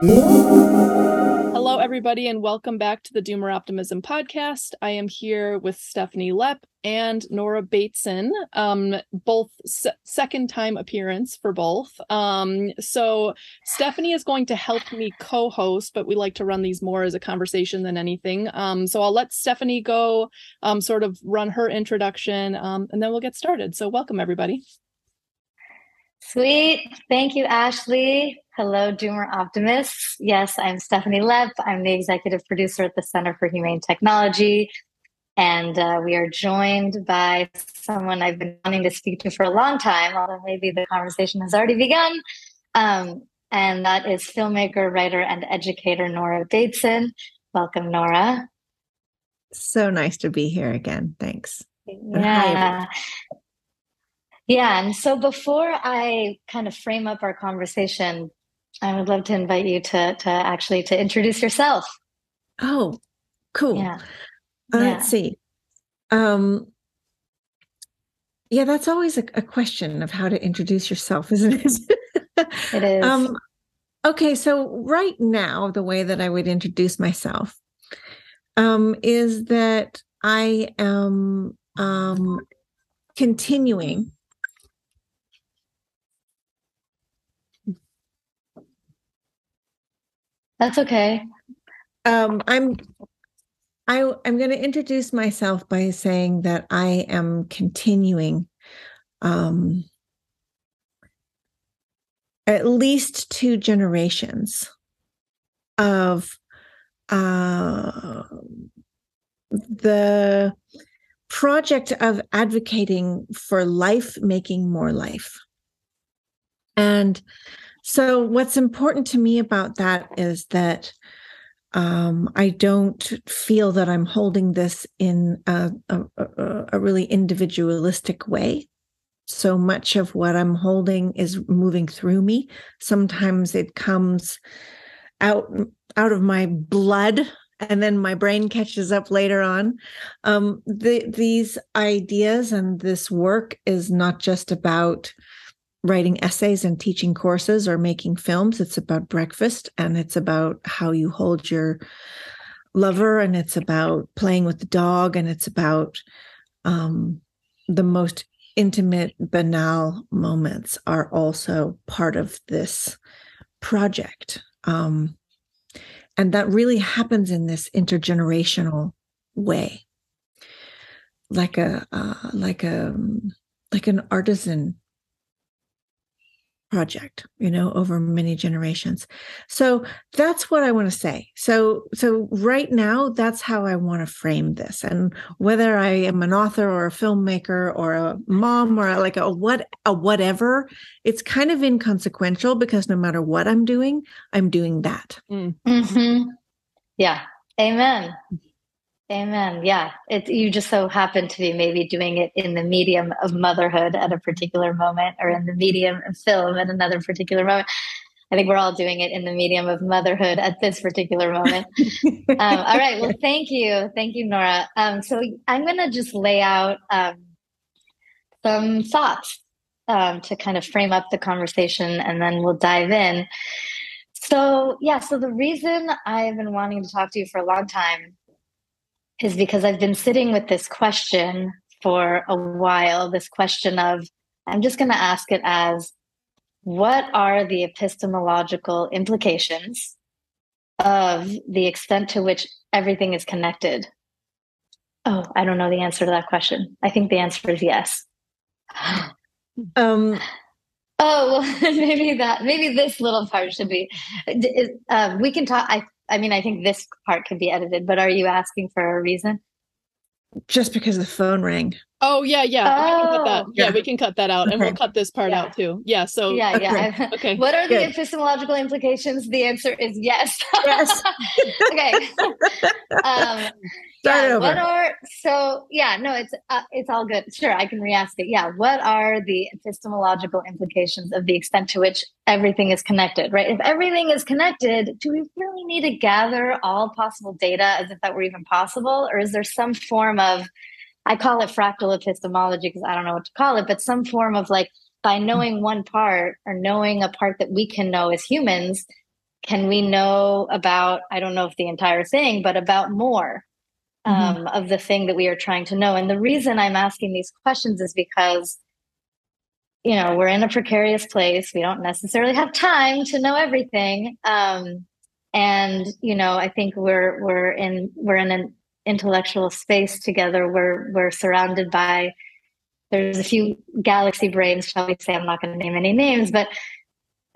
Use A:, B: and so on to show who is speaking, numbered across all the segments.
A: Hello, everybody, and welcome back to the Doomer Optimism podcast. I am here with Stephanie Lepp and Nora Bateson, um, both se- second time appearance for both. Um, so Stephanie is going to help me co-host, but we like to run these more as a conversation than anything. Um, so I'll let Stephanie go, um, sort of run her introduction, um, and then we'll get started. So welcome, everybody.
B: Sweet. Thank you, Ashley. Hello, Doomer Optimists. Yes, I'm Stephanie Lepp. I'm the executive producer at the Center for Humane Technology. And uh, we are joined by someone I've been wanting to speak to for a long time, although maybe the conversation has already begun. Um, and that is filmmaker, writer, and educator Nora Bateson. Welcome, Nora.
C: So nice to be here again. Thanks.
B: Yeah. Yeah. And so before I kind of frame up our conversation, I would love to invite you to to actually to introduce yourself.
C: Oh, cool.
B: Yeah.
C: Uh,
B: Yeah.
C: Let's see. Um, yeah, that's always a, a question of how to introduce yourself, isn't it?
B: It is.
C: Um, okay, so right now, the way that I would introduce myself um, is that I am um, continuing
B: That's okay.
C: um i'm i i'm going to introduce myself by saying that i am continuing um at least two generations of uh the project of advocating for life making more life and so what's important to me about that is that um, I don't feel that I'm holding this in a, a, a, really individualistic way. So much of what I'm holding is moving through me. Sometimes it comes out out of my blood, and then my brain catches up later on. Um, the, these ideas and this work is not just about writing essays and teaching courses or making films. It's about breakfast and it's about how you hold your lover and it's about playing with the dog and it's about um, the most intimate, banal moments are also part of this project. Um, and that really happens in this intergenerational way like a uh, like a like an artisan project you know over many generations so that's what i want to say so so right now that's how i want to frame this and whether i am an author or a filmmaker or a mom or like a what a whatever it's kind of inconsequential because no matter what i'm doing i'm doing that
B: Mhm. Yeah. Amen. Amen. Yeah. It, you just so happen to be maybe doing it in the medium of motherhood at a particular moment or in the medium of film at another particular moment. I think we're all doing it in the medium of motherhood at this particular moment. um, all right. Well, thank you. Thank you, Nora. Um, so I'm going to just lay out um, some thoughts um, to kind of frame up the conversation and then we'll dive in. So, yeah, so the reason I've been wanting to talk to you for a long time is because I've been sitting with this question for a while. This question of, I'm just going to ask it as, what are the epistemological implications of the extent to which everything is connected? Oh, I don't know the answer to that question. I think the answer is yes.
C: um
B: Oh, well, maybe that, maybe this little part should be. Uh, we can talk. I, I mean, I think this part can be edited. But are you asking for a reason?
C: just because the phone rang
A: Oh yeah, yeah. we can cut that.
B: Oh.
A: Yeah,
C: Yeah.
A: we can cut that out, and we'll cut this part
B: Yeah.
A: out too. Yeah. So
B: yeah, yeah.
A: okay.
B: What are the epistemological implications? The answer is yes.
C: Yes.
B: okay. um,
C: Start
B: yeah,
C: over.
B: What are so? Yeah, no, it's uh, it's all good. Sure, I can re-ask it. Yeah, what are the epistemological implications of the extent to which everything is connected? Right. If everything is connected, do we really need to gather all possible data as if that were even possible, or is there some form of I call it fractal epistemology because I don't know what to call it, but some form of like by knowing one part or knowing a part that we can know as humans, can we know about i don't know if the entire thing but about more mm-hmm. um, of the thing that we are trying to know. And the reason i'm asking these questions is because you know we're in a precarious place. We don't necessarily have time to know everything. Um, and you know i think we're we're in we're in an intellectual space together. We're we're surrounded by there's a few galaxy brains shall we say? I'm not going to name any names but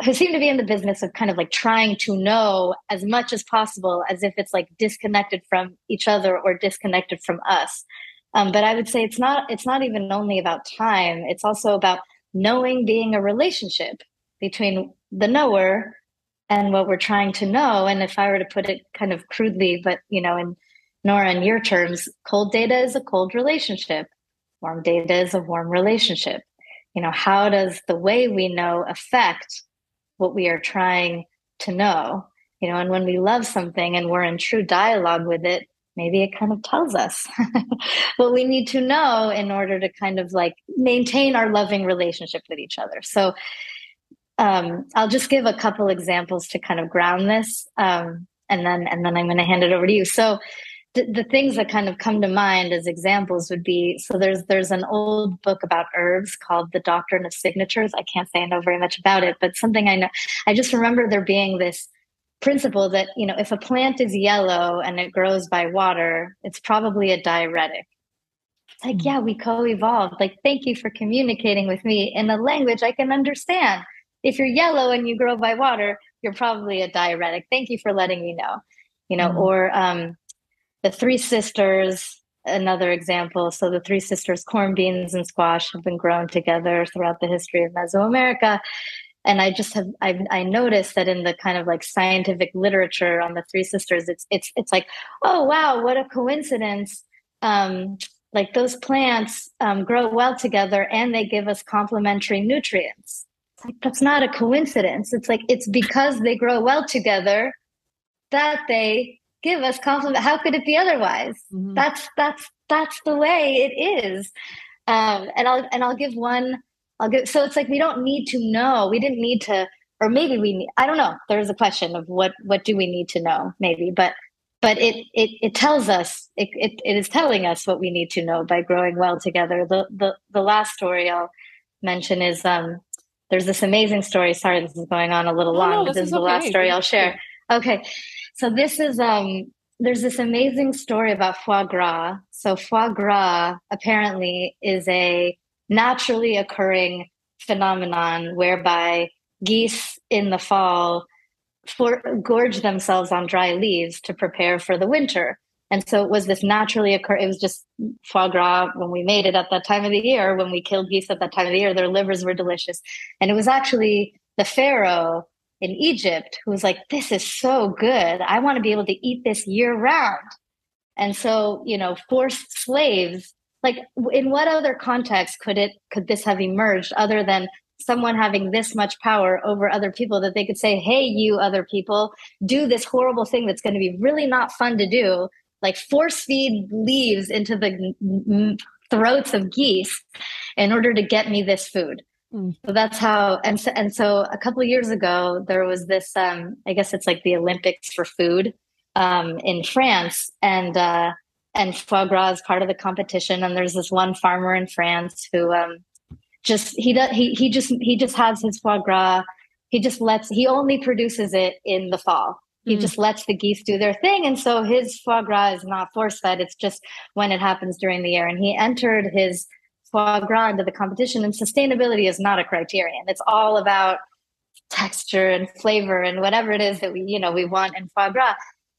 B: who seem to be in the business of kind of like trying to know as much as possible as if it's like disconnected from each other or disconnected from us. Um, but i would say it's not it's not even only about time. It's also about knowing being a relationship between the knower and what we're trying to know. And if i were to put it kind of crudely but you know in nora in your terms cold data is a cold relationship. Warm data is a warm relationship. You know how does the way we know affect what we are trying to know you know and when we love something and we're in true dialogue with it maybe it kind of tells us what we need to know in order to kind of like maintain our loving relationship with each other. So um, i'll just give a couple examples to kind of ground this um, and then and then i'm going to hand it over to you. So the, the things that kind of come to mind as examples would be so there's there's an old book about herbs called the doctrine of signatures. I can't say i know very much about it but something i know i just remember there being this principle that you know if a plant is yellow and it grows by water it's probably a diuretic. It's like yeah we co-evolved. Like thank you for communicating with me in a language i can understand. If you're yellow and you grow by water you're probably a diuretic. Thank you for letting me know you know mm. or um, the three sisters another example. So the three sisters corn beans and squash have been grown together throughout the history of mesoamerica. And i just have I, I noticed that in the kind of like scientific literature on the three sisters it's it's it's like oh wow what a coincidence. Um, like those plants um, grow well together and they give us complementary nutrients. It's like that's not a coincidence. It's like it's because they grow well together that they give us compliment. How could it be otherwise? Mm-hmm. That's that's that's the way it is. Um, and I'll and I'll give one. I'll give. So it's like we don't need to know. We didn't need to, or maybe we. Need, I don't know. There's a question of what what do we need to know? Maybe, but but it it it tells us. It it, it is telling us what we need to know by growing well together. The the the last story I'll mention is um. There's this amazing story. Sorry, this is going on a little
A: oh,
B: long,
A: no,
B: but
A: this
B: is
A: is
B: the
A: okay.
B: last story I'll share. Okay. So this is um there's this amazing story about foie gras. So foie gras apparently is a naturally occurring phenomenon whereby geese in the fall for, gorge themselves on dry leaves to prepare for the winter. And so it was this naturally occur. It was just foie gras when we made it at that time of the year. When we killed geese at that time of the year, their livers were delicious. And it was actually the pharaoh in Egypt who was like, This is so good. I want to be able to eat this year round. And so, you know, forced slaves, like in what other context could it could this have emerged other than someone having this much power over other people that they could say, Hey, you other people, do this horrible thing that's going to be really not fun to do, like force feed leaves into the throats of geese in order to get me this food. Mm. So that's how, and so, and so a couple years ago, there was this, um, I guess it's like the Olympics for food um, in France. And, uh, and foie gras is part of the competition. And there's this one farmer in France who um, just, he, does, he, he just, he just has his foie gras. He just lets, he only produces it in the fall. He mm. just lets the geese do their thing. And so his foie gras is not force fed. It's just when it happens during the year. And he entered his foie gras into the competition. And sustainability is not a criterion. It's all about texture and flavor and whatever it is that we, you know, we want in foie gras.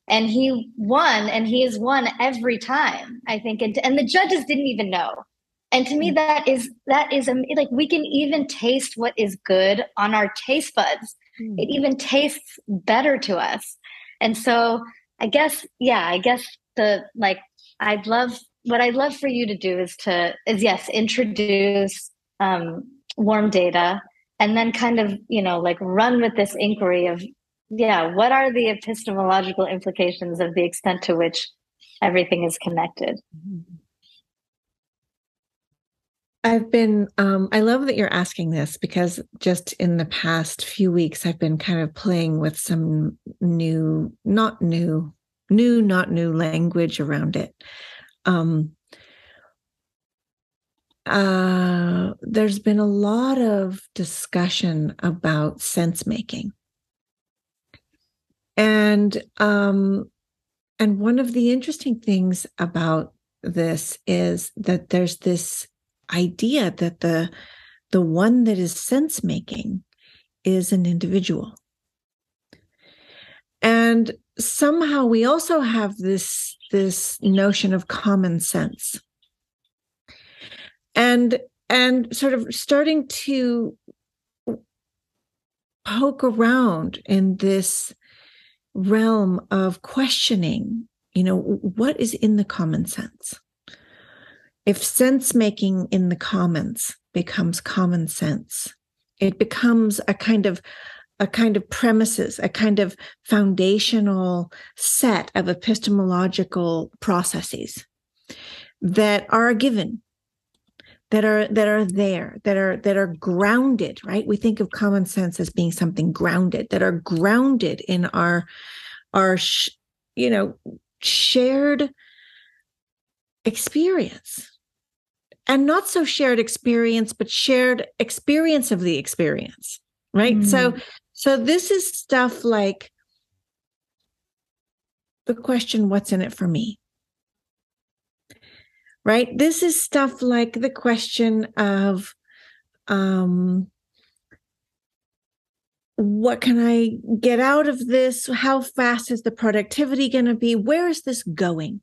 B: And he won, and he has won every time, I think. And, and the judges didn't even know. And to me, mm. that is that is like we can even taste what is good on our taste buds. Mm. It even tastes better to us. And so I guess, yeah, I guess the like I'd love what I'd love for you to do is to is yes, introduce um, warm data and then kind of, you know, like run with this inquiry of yeah, what are the epistemological implications of the extent to which everything is connected?
C: I've been, um, I love that you're asking this because just in the past few weeks, I've been kind of playing with some new, not new, new, not new language around it. Um, uh, there's been a lot of discussion about sense making. And um, and one of the interesting things about this is that there's this idea that the the one that is sense making is an individual and somehow we also have this this notion of common sense. And and sort of starting to poke around in this realm of questioning you know what is in the common sense? If sense making in the commons becomes common sense it becomes a kind of a kind of premises a kind of foundational set of epistemological processes that are a given that are that are there that are that are grounded right? We think of common sense as being something grounded that are grounded in our our you know shared experience. And not so shared experience but shared experience of the experience right? Mm. so so this is stuff like the question what's in it for me right this is stuff like the question of um what can i get out of this how fast is the productivity going to be where is this going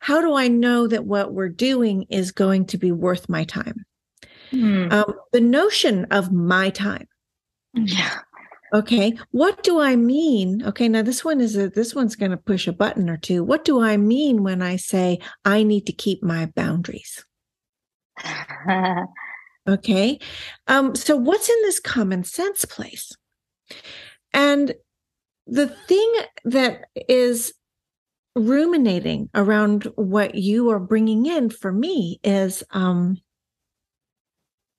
C: how do I know that what we're doing is going to be worth my time? Mm. Um, the notion of my time.
B: Yeah.
C: Okay. What do I mean? Okay. Now this one is a, this one's going to push a button or two. What do I mean when I say I need to keep my boundaries? okay. Um, so what's in this common sense place? And the thing that is ruminating around what you are bringing in for me is um,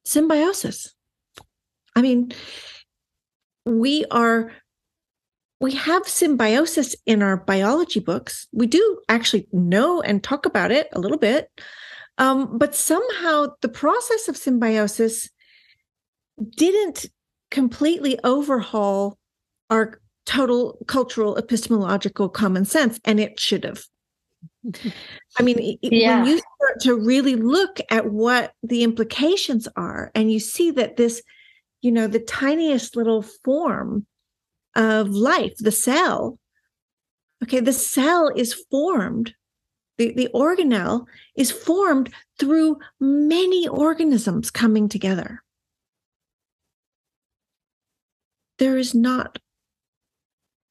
C: symbiosis. I mean, we are we have symbiosis in our biology books. We do actually know and talk about it a little bit. Um, but somehow the process of symbiosis didn't completely overhaul our total cultural epistemological common sense and it should have i mean yeah. when you start to really look at what the implications are and you see that this you know the tiniest little form of life the cell okay the cell is formed the, the organelle is formed through many organisms coming together there is not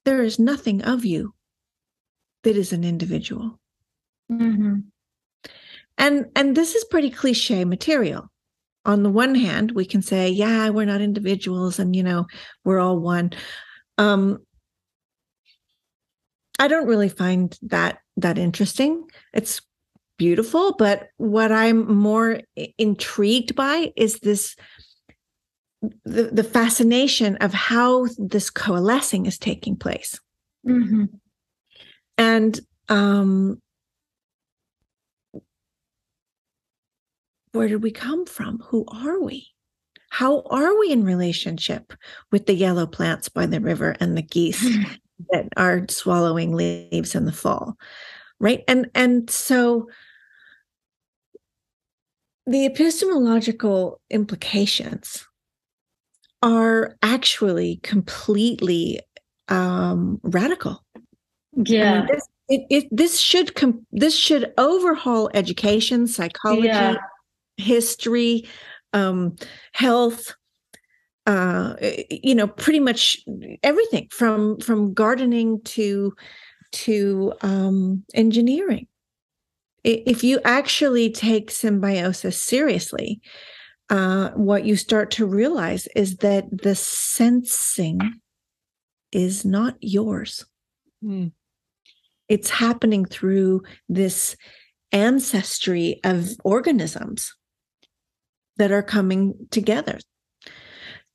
C: there is nothing of you that is an individual. Mm-hmm. And and this is pretty cliche material. On the one hand, we can say, yeah, we're not individuals and you know, we're all one. Um I don't really find that that interesting. It's beautiful, but what I'm more intrigued by is this the, the fascination of how this coalescing is taking place. Mm-hmm. And um, where did we come from? Who are we? How are we in relationship with the yellow plants by the river and the geese that are swallowing leaves in the fall? Right. And and so the epistemological implications are actually completely um, radical.
B: Yeah.
C: This, it, it, this should com- this should overhaul education, psychology, yeah. History, um, health, uh, you know, pretty much everything from from gardening to to um, engineering. If you actually take symbiosis seriously, uh, what you start to realize is that the sensing is not yours. Mm. It's happening through this ancestry of organisms that are coming together.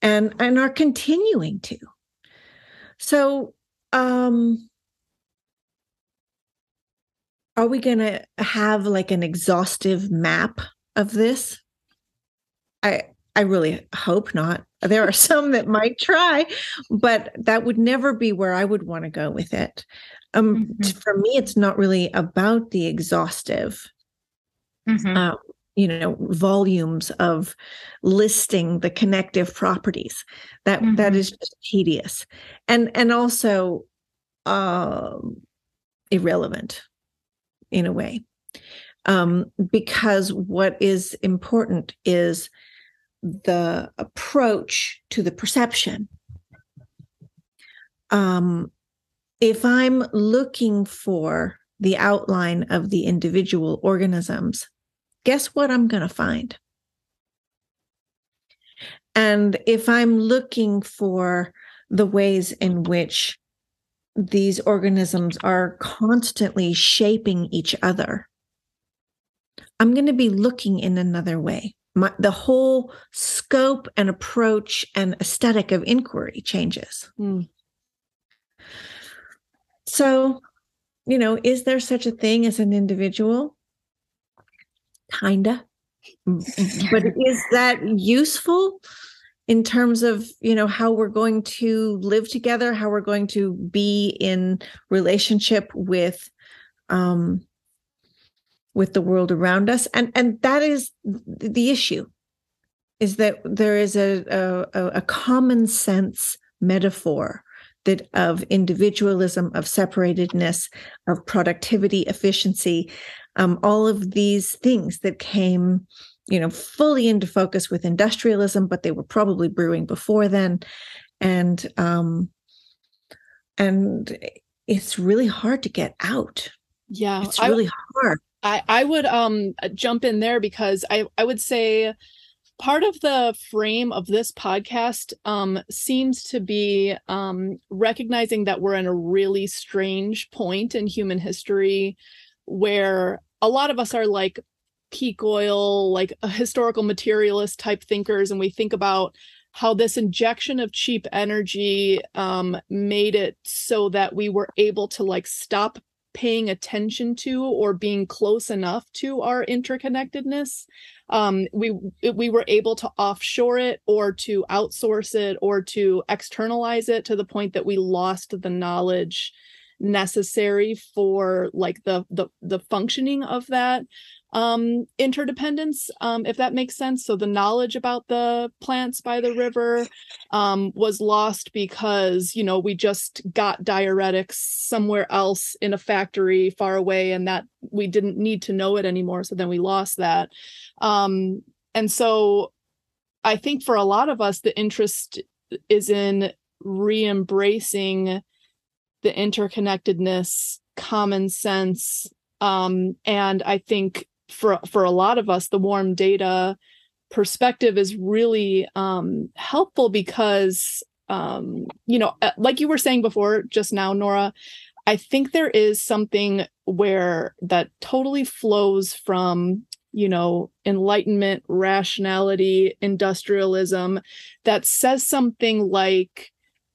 C: And and are continuing to. So um are we going to have like an exhaustive map of this? I i really hope not. There are some that might try but that would never be where i would want to go with it. Um mm-hmm. for me it's not really about the exhaustive mm-hmm. uh, you know volumes of listing the connective properties. That, mm-hmm. that is just tedious. And and also uh, irrelevant in a way. Um, because what is important is the approach to the perception. Um, if i'm looking for the outline of the individual organisms guess what I'm going to find? And if I'm looking for the ways in which these organisms are constantly shaping each other, I'm going to be looking in another way. My, the whole scope and approach and aesthetic of inquiry changes. Mm. So, you know, is there such a thing as an individual? Kinda. But is that useful in terms of you know how we're going to live together how we're going to be in relationship with um with the world around us? And and that is the issue is that there is a a, a common sense metaphor that of individualism of separatedness of productivity efficiency um, all of these things that came you know fully into focus with industrialism but they were probably brewing before then. And um and it's really hard to get out.
A: Yeah
C: it's really
A: I,
C: hard.
A: I i would um jump in there because i i would say part of the frame of this podcast um, seems to be um, recognizing that we're in a really strange point in human history where a lot of us are like peak oil, like a historical materialist type thinkers, and we think about how this injection of cheap energy um, made it so that we were able to like stop paying attention to or being close enough to our interconnectedness. Um, we we were able to offshore it or to outsource it or to externalize it to the point that we lost the knowledge necessary for like the the the functioning of that um interdependence um if that makes sense. So the knowledge about the plants by the river um was lost because you know we just got diuretics somewhere else in a factory far away and that we didn't need to know it anymore so then we lost that. Um and so i think for a lot of us the interest is in re-embracing the interconnectedness, common sense. Um, and I think for for a lot of us, the warm data perspective is really um, helpful because um, you know, uh, like you were saying before, just now, Nora, I think there is something where that totally flows from you know enlightenment rationality industrialism that says something like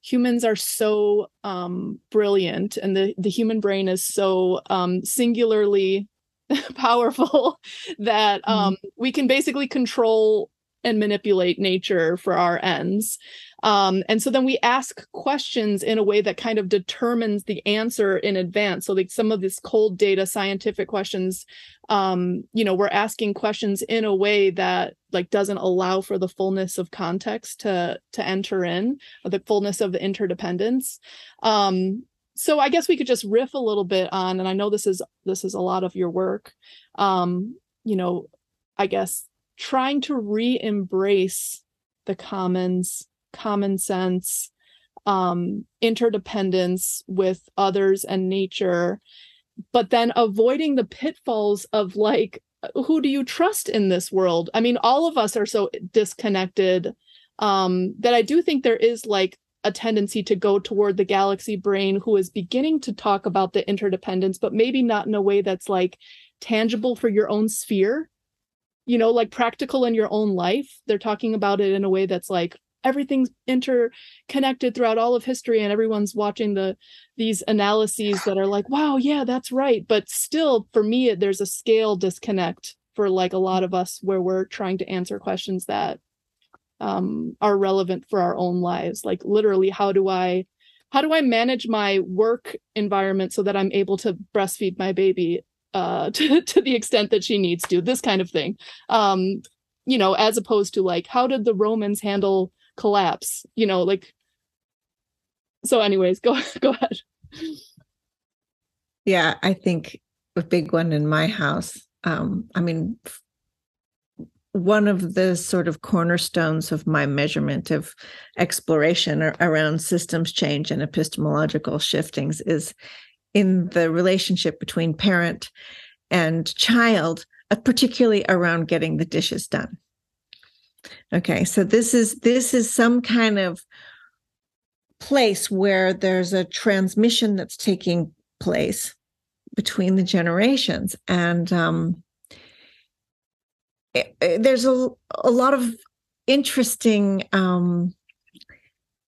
A: humans are so um, brilliant and the, the human brain is so um, singularly powerful that mm-hmm. um, mm-hmm. we can basically control and manipulate nature for our ends. Um, and so then we ask questions in a way that kind of determines the answer in advance. So like some of this cold data scientific questions, um, you know, we're asking questions in a way that like doesn't allow for the fullness of context to to enter in, the fullness of the interdependence. Um, so I guess we could just riff a little bit on, and I know this is this is a lot of your work. Um, you know, I guess trying to re-embrace the commons common sense um, interdependence with others and nature but then avoiding the pitfalls of like who do you trust in this world? I mean all of us are so disconnected um, that i do think there is like a tendency to go toward the galaxy brain who is beginning to talk about the interdependence but maybe not in a way that's like tangible for your own sphere. You know like practical in your own life. They're talking about it in a way that's like everything's interconnected throughout all of history and everyone's watching the these analyses that are like wow yeah that's right. But still for me there's a scale disconnect for like a lot of us where we're trying to answer questions that um, are relevant for our own lives. Like literally how do i how do i manage my work environment so that i'm able to breastfeed my baby uh, to, to the extent that she needs to this kind of thing. Um, you know as opposed to like how did the romans handle collapse you know like so anyways go go ahead
C: yeah i think a big one in my house um i mean one of the sort of cornerstones of my measurement of exploration around systems change and epistemological shiftings is in the relationship between parent and child, uh, particularly around getting the dishes done. Okay, so this is this is some kind of place where there's a transmission that's taking place between the generations, and um, it, it, there's a a lot of interesting um,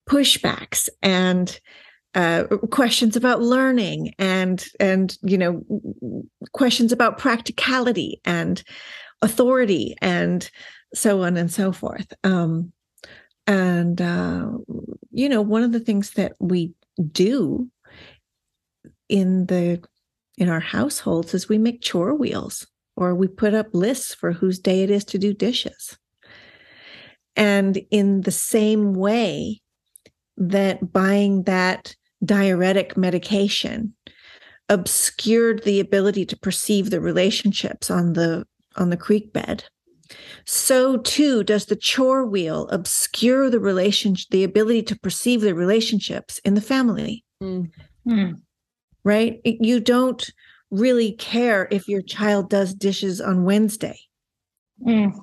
C: pushbacks and uh, questions about learning and and you know questions about practicality and authority and so on and so forth. Um, and, uh, you know, one of the things that we do in the in our households is we make chore wheels or we put up lists for whose day it is to do dishes. And in the same way that buying that diuretic medication obscured the ability to perceive the relationships on the on the creek bed so too does the chore wheel obscure the relationship, the ability to perceive the relationships in the family. Mm. Right? You don't really care if your child does dishes on Wednesday. Mm.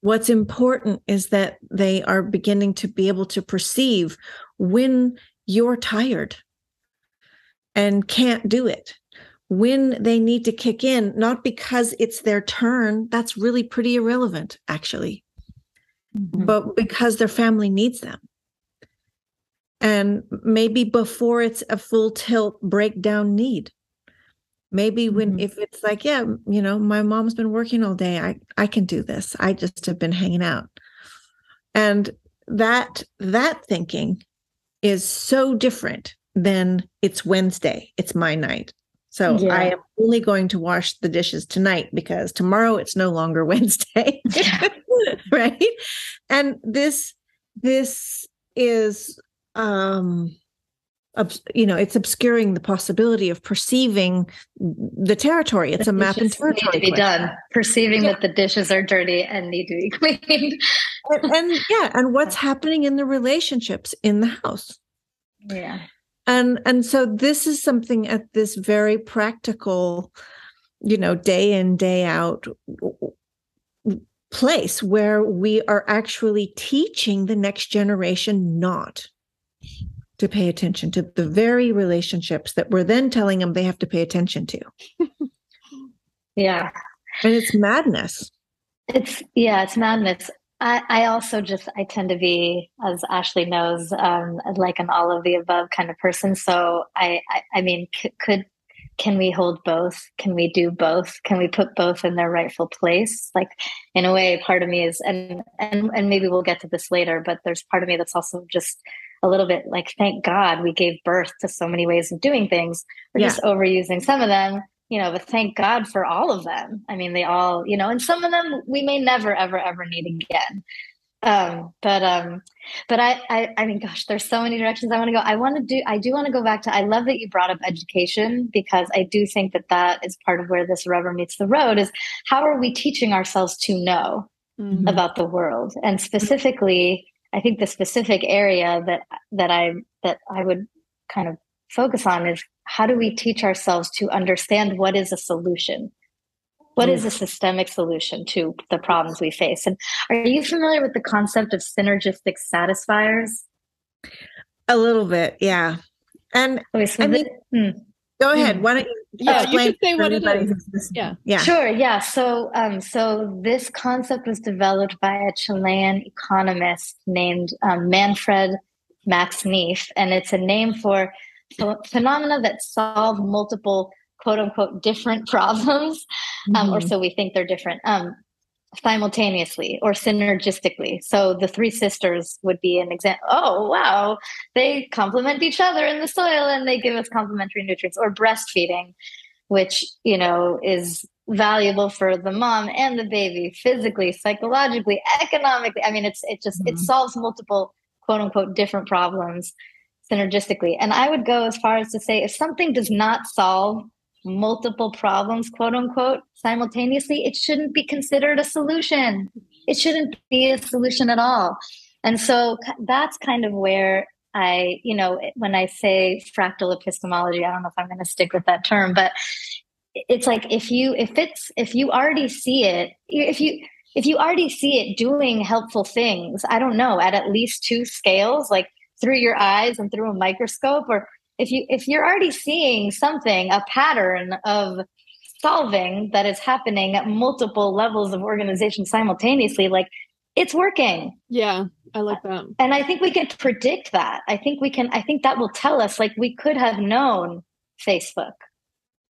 C: What's important is that they are beginning to be able to perceive when you're tired and can't do it when they need to kick in, not because it's their turn. That's really pretty irrelevant, actually, mm-hmm. but because their family needs them. And maybe before it's a full tilt breakdown need. Maybe when mm-hmm. if it's like, yeah, you know, my mom's been working all day. I I can do this. I just have been hanging out. And that that thinking is so different than it's Wednesday. It's my night. So yeah. I am only going to wash the dishes tonight because tomorrow it's no longer Wednesday. right? And this this is um you know it's obscuring the possibility of perceiving the territory it's the a map and territory need
B: to be done perceiving yeah. that the dishes are dirty and need to be cleaned
C: and, and yeah and what's happening in the relationships in the house
B: yeah
C: and and so this is something at this very practical you know day in day out place where we are actually teaching the next generation not to pay attention to the very relationships that we're then telling them they have to pay attention to.
B: Yeah.
C: And it's madness.
B: It's yeah it's madness I, I also just I tend to be, as Ashley knows, um, like an all of the above kind of person. So I, I, I mean, c- could can we hold both? Can we do both? Can we put both in their rightful place? Like, in a way, part of me is, and and and maybe we'll get to this later, but there's part of me that's also just a little bit like, thank God we gave birth to so many ways of doing things. We're yeah. just overusing some of them you know, but thank God for all of them. I mean, they all, you know, and some of them we may never, ever, ever need again. Um, but um, but I, I, I mean, gosh, there's so many directions I want to go. I want to do, I do want to go back to. I love that you brought up education because I do think that that is part of where this rubber meets the road. Is how are we teaching ourselves to know mm-hmm. about the world, and specifically, I think the specific area that that I that I would kind of focus on is how do we teach ourselves to understand what is a solution? What is a systemic solution to the problems we face? And are you familiar with the concept of synergistic satisfiers?
C: A little bit, yeah. And okay, so I mean, hmm. go ahead. Hmm. Why don't you
A: yeah, you should say what it is.
C: Yeah, yeah,
B: sure. Yeah. So, um, so this concept was developed by a Chilean economist named um, Manfred Max Neef, and it's a name for phenomena that solve multiple quote unquote different problems, um, mm-hmm. or so we think they're different. Um, simultaneously or synergistically. So the three sisters would be an example. Oh, wow, they complement each other in the soil and they give us complementary nutrients or breastfeeding, which, you know, is valuable for the mom and the baby physically, psychologically, economically. I mean, it's, it just, mm-hmm. it solves multiple quote unquote different problems synergistically. And I would go as far as to say if something does not solve multiple problems, quote unquote, simultaneously, it shouldn't be considered a solution. It shouldn't be a solution at all. And so that's kind of where I, you know, when I say fractal epistemology, I don't know if I'm going to stick with that term, but it's like if you, if it's, if you already see it, if you, if you already see it doing helpful things, I don't know, at at least two scales, like through your eyes and through a microscope, or if you if you're already seeing something a pattern of solving that is happening at multiple levels of organization simultaneously like it's working.
A: Yeah i like that.
B: And i think we can predict that. I think we can i think that will tell us like we could have known facebook.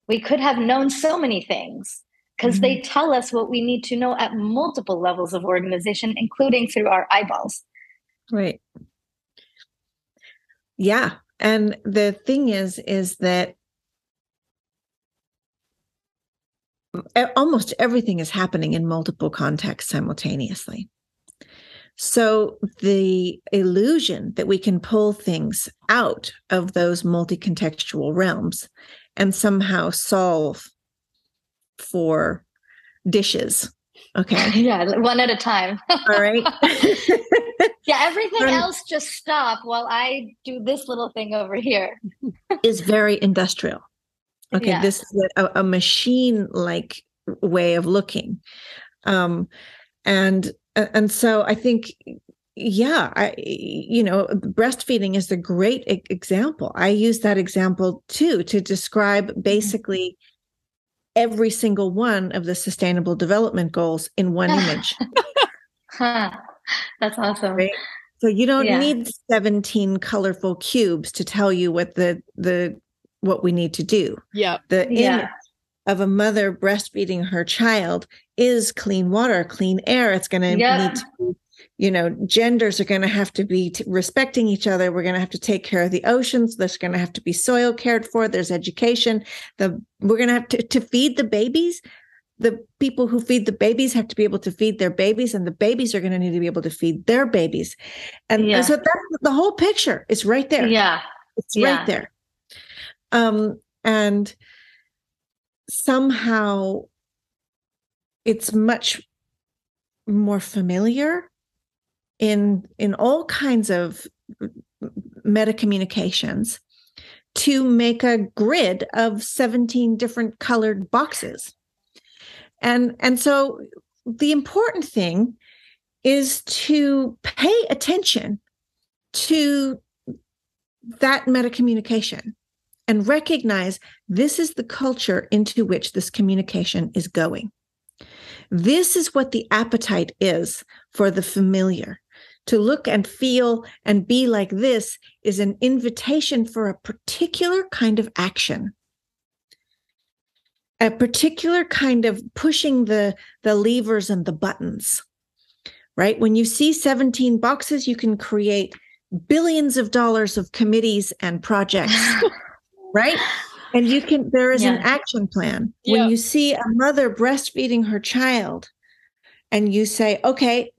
B: We could have known so many things because mm-hmm. they tell us what we need to know at multiple levels of organization including through our eyeballs.
C: Right yeah. And the thing is is that almost everything is happening in multiple contexts simultaneously. So the illusion that we can pull things out of those multi-contextual realms and somehow solve for dishes okay?
B: Yeah one at a time.
C: All right
B: yeah, everything else just stop while I do this little thing over here.
C: is very industrial. Okay, yeah. this is a, a machine like way of looking. Um and and so I think yeah, I you know, breastfeeding is a great example. I use that example too to describe mm-hmm. basically every single one of the sustainable development goals in one image.
B: huh. That's awesome. Right?
C: So you don't yeah. need 17 colorful cubes to tell you what the the what we need to do.
A: Yeah.
C: The yeah. image of a mother breastfeeding her child is clean water, clean air. It's going to yeah. need to be, you know, genders are going to have to be t- respecting each other. We're going to have to take care of the oceans. There's going to have to be soil cared for. There's education. The we're going to have to to feed the babies the people who feed the babies have to be able to feed their babies and the babies are going to need to be able to feed their babies. And, yeah. and so that's the whole picture is right there.
B: Yeah.
C: It's yeah. right there. Um and somehow it's much more familiar in in all kinds of meta communications to make a grid of 17 different colored boxes and and so the important thing is to pay attention to that meta communication and recognize this is the culture into which this communication is going. This is what the appetite is for the familiar. To look and feel and be like this is an invitation for a particular kind of action a particular kind of pushing the the levers and the buttons right when you see 17 boxes you can create billions of dollars of committees and projects right and you can there is yeah. an action plan yeah. when you see a mother breastfeeding her child and you say okay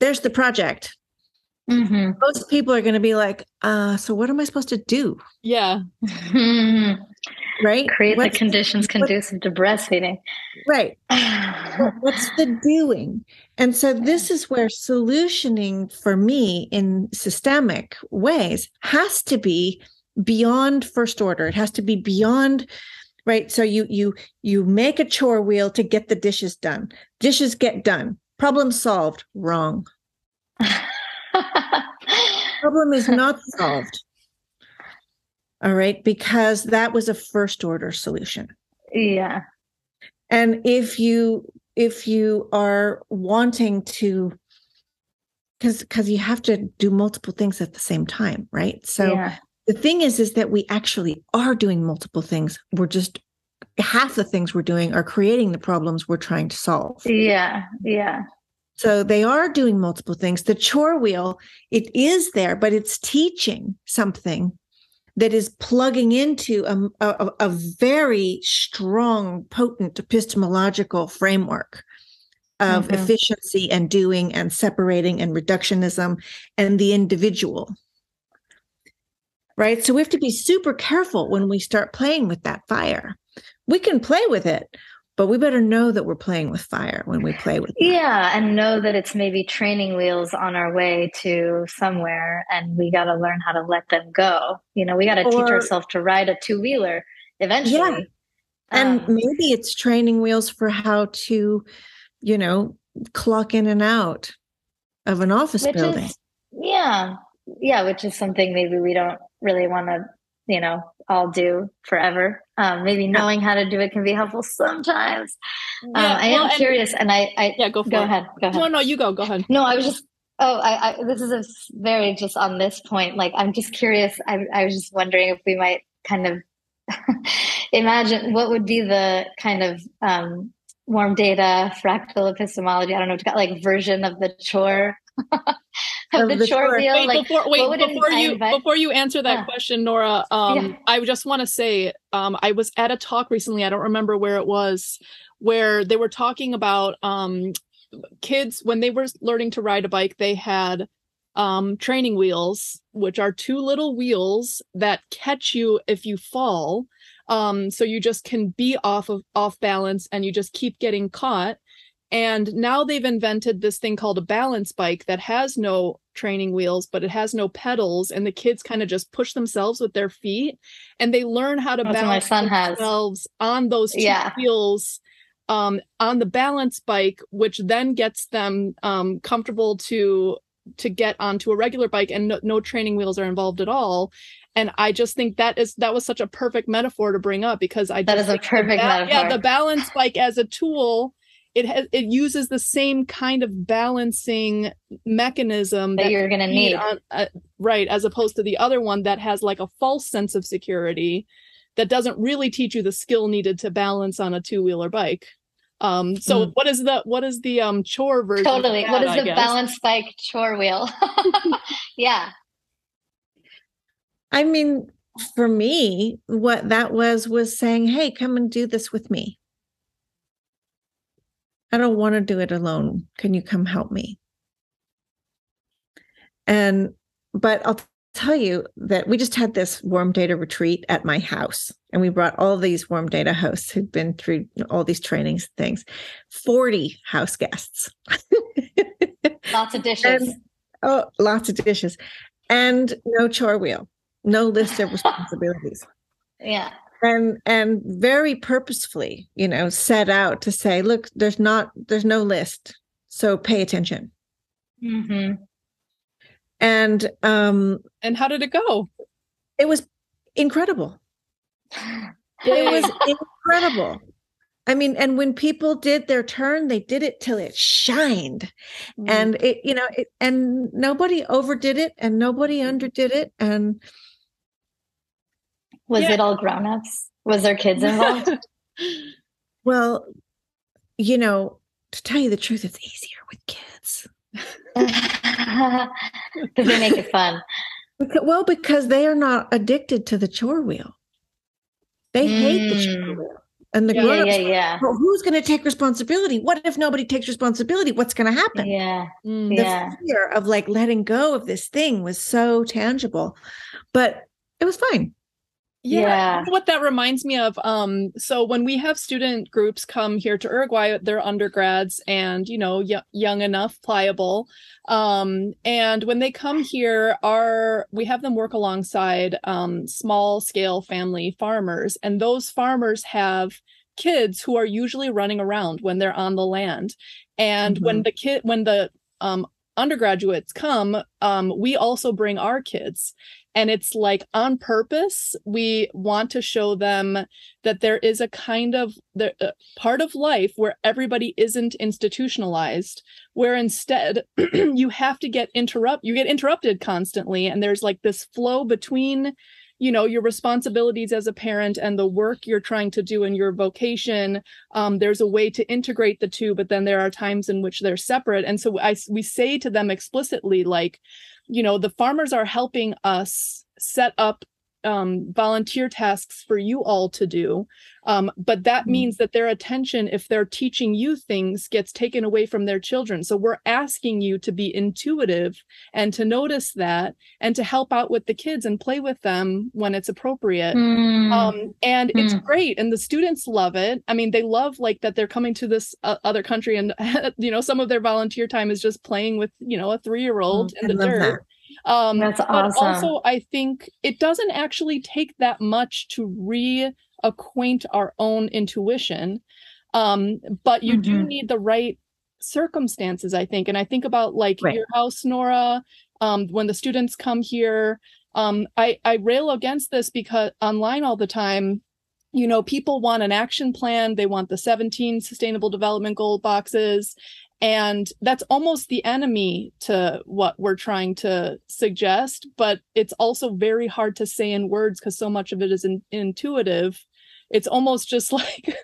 C: there's the project mm-hmm. most people are going to be like uh so what am i supposed to do
A: yeah
C: right?
B: Create what's, the conditions conducive to breastfeeding.
C: Right. What's the doing? And so this is where solutioning for me in systemic ways has to be beyond first order. It has to be beyond right? So you you you make a chore wheel to get the dishes done. Dishes get done. Problem solved. Wrong. Problem is not solved All right, because that was a first order solution.
B: Yeah.
C: And if you if you are wanting to because because you have to do multiple things at the same time, right? So
B: yeah.
C: the thing is is that we actually are doing multiple things. We're just half the things we're doing are creating the problems we're trying to solve.
B: Yeah. Yeah.
C: So they are doing multiple things. The chore wheel, it is there, but it's teaching something that is plugging into a, a, a very strong, potent epistemological framework of
B: Mhm.
C: efficiency and doing and separating and reductionism and the individual. Right. So we have to be super careful when we start playing with that fire. We can play with it, but we better know that we're playing with fire when we play with it.
B: Yeah, and know that it's maybe training wheels on our way to somewhere, and we got to learn how to let them go. You know, we got to teach ourselves to ride a two wheeler eventually.
C: And
B: Um,
C: maybe it's training wheels for how to, you know, clock in and out of an office building.
B: is, yeah, yeah, which is something maybe we don't really want to, you know, all do forever. Um, maybe knowing how to do it can be helpful sometimes. Um, I am
A: well, and-
B: curious, and I, I
A: yeah, go for
B: go ahead, go ahead.
A: No, no, you go. Go ahead.
B: No, I was just. Oh, I, I this is a very just on this point. Like, I'm just curious. I, I was just wondering if we might kind of imagine what would be the kind of um, warm data fractal epistemology. I don't know, what to call- like version of the chore of,
C: Of
B: the,
C: the
B: chore
C: chore.
B: wheel.
A: Wait,
B: like,
A: before wait
B: what would it-
A: before you
B: invite-
A: before you answer that
B: Yeah.
A: question, Nora. Um,
B: Yeah.
A: I just want to say, um, I was at a talk recently. I don't remember where it was, where they were talking about um, kids when they were learning to ride a bike. They had um, training wheels, which are two little wheels that catch you if you fall. Um, so you just can be off of off balance, and you just keep getting caught. And now they've invented this thing called a balance bike that has no training wheels, but it has no pedals. And the kids kind of just push themselves with their feet and they learn how to
B: That's
A: balance
B: son has.
A: themselves on those two
B: Yeah.
A: wheels um, on the balance bike, which then gets them um, comfortable to to get onto a regular bike and no, no training wheels are involved at all and i just think that is that was such a perfect metaphor to bring up because i
B: That is a perfect
A: ba- yeah the balance bike as a tool it has it uses the same kind of balancing mechanism
B: that you're going to need.
A: on, uh, right as opposed to the other one that has like a false sense of security that doesn't really teach you the skill needed to balance on a two-wheeler bike um so
C: Mm.
A: what is the what is the um chore version
B: Totally.
A: that,
B: what is
A: I
B: the
A: guess?
B: balance bike chore wheel? yeah.
C: I mean, for me, what that was was saying, hey, come and do this with me. I don't want to do it alone. Can you come help me? And, but I'll tell you that we just had this warm data retreat at my house, and we brought all these warm data hosts who'd been through all these trainings and things, 40 house guests.
B: Lots of dishes.
C: And- oh, lots of dishes, and no chore wheel, no list of responsibilities
B: yeah.
C: And and very purposefully you know set out to say look there's not there's no list so pay attention.
B: Hmm
C: and um
A: and how did it go?
C: it was incredible. It was incredible. I mean and when people did their turn they did it till it shined.
A: Mm.
C: and it you know it, and nobody overdid it and nobody underdid it and
B: Was
A: Yeah.
B: it all grown ups? Was there kids involved?
C: well you know to tell you the truth it's easier with kids
B: Because they make it fun.
C: Well, because they are not addicted to the chore wheel. They hate the chore
B: Mm.
C: wheel. And the
A: Yeah,
B: Yeah,
C: grown-ups,
B: yeah, yeah.
C: well, who's going to take responsibility? What if nobody takes responsibility? What's going to happen?
B: Yeah.
A: Mm.
C: The
B: Yeah.
C: fear of like letting go of this thing was so tangible, but it was fine.
A: Yeah.
B: Yeah.
A: What that reminds me of, um, so when we have student groups come here to Uruguay, they're undergrads and, you know, y- young enough, pliable. Um, and when they come here, our, we have them work alongside, um, small scale family farmers. And those farmers have kids who are usually running around when they're on the land. And when the kid, when the, um, undergraduates come um, we also bring our kids and it's like on purpose we want to show them that there is a kind of the uh, part of life where everybody isn't institutionalized where instead you have to get interrupt you get interrupted constantly and there's like this flow between you know your responsibilities as a parent and the work you're trying to do in your vocation. Um, there's a way to integrate the two but then there are times in which they're separate. And so i we say to them explicitly like you know the farmers are helping us set up um, volunteer tasks for you all to do. Um, but that mm means that their attention, if they're teaching you things, gets taken away from their children. So we're asking you to be intuitive and to notice that and to help out with the kids and play with them when it's appropriate. Mm. Um, and mm. it's great. And the students love it. I mean, they love like that they're coming to this uh, other country and, you know, some of their volunteer time is just playing with, you know, a three year old in the dirt. That.
B: Um, That's awesome.
A: But also, I think it doesn't actually take that much to reacquaint our own intuition. Um, but you mm-hmm. do need the right circumstances, I think. And I think about like right. your house, Nora, um, when the students come here. Um, I, I rail against this because online all the time, you know, people want an action plan. They want the 17 sustainable development goal boxes and that's almost the enemy to what we're trying to suggest but it's also very hard to say in words because so much of it is in, intuitive. It's almost just like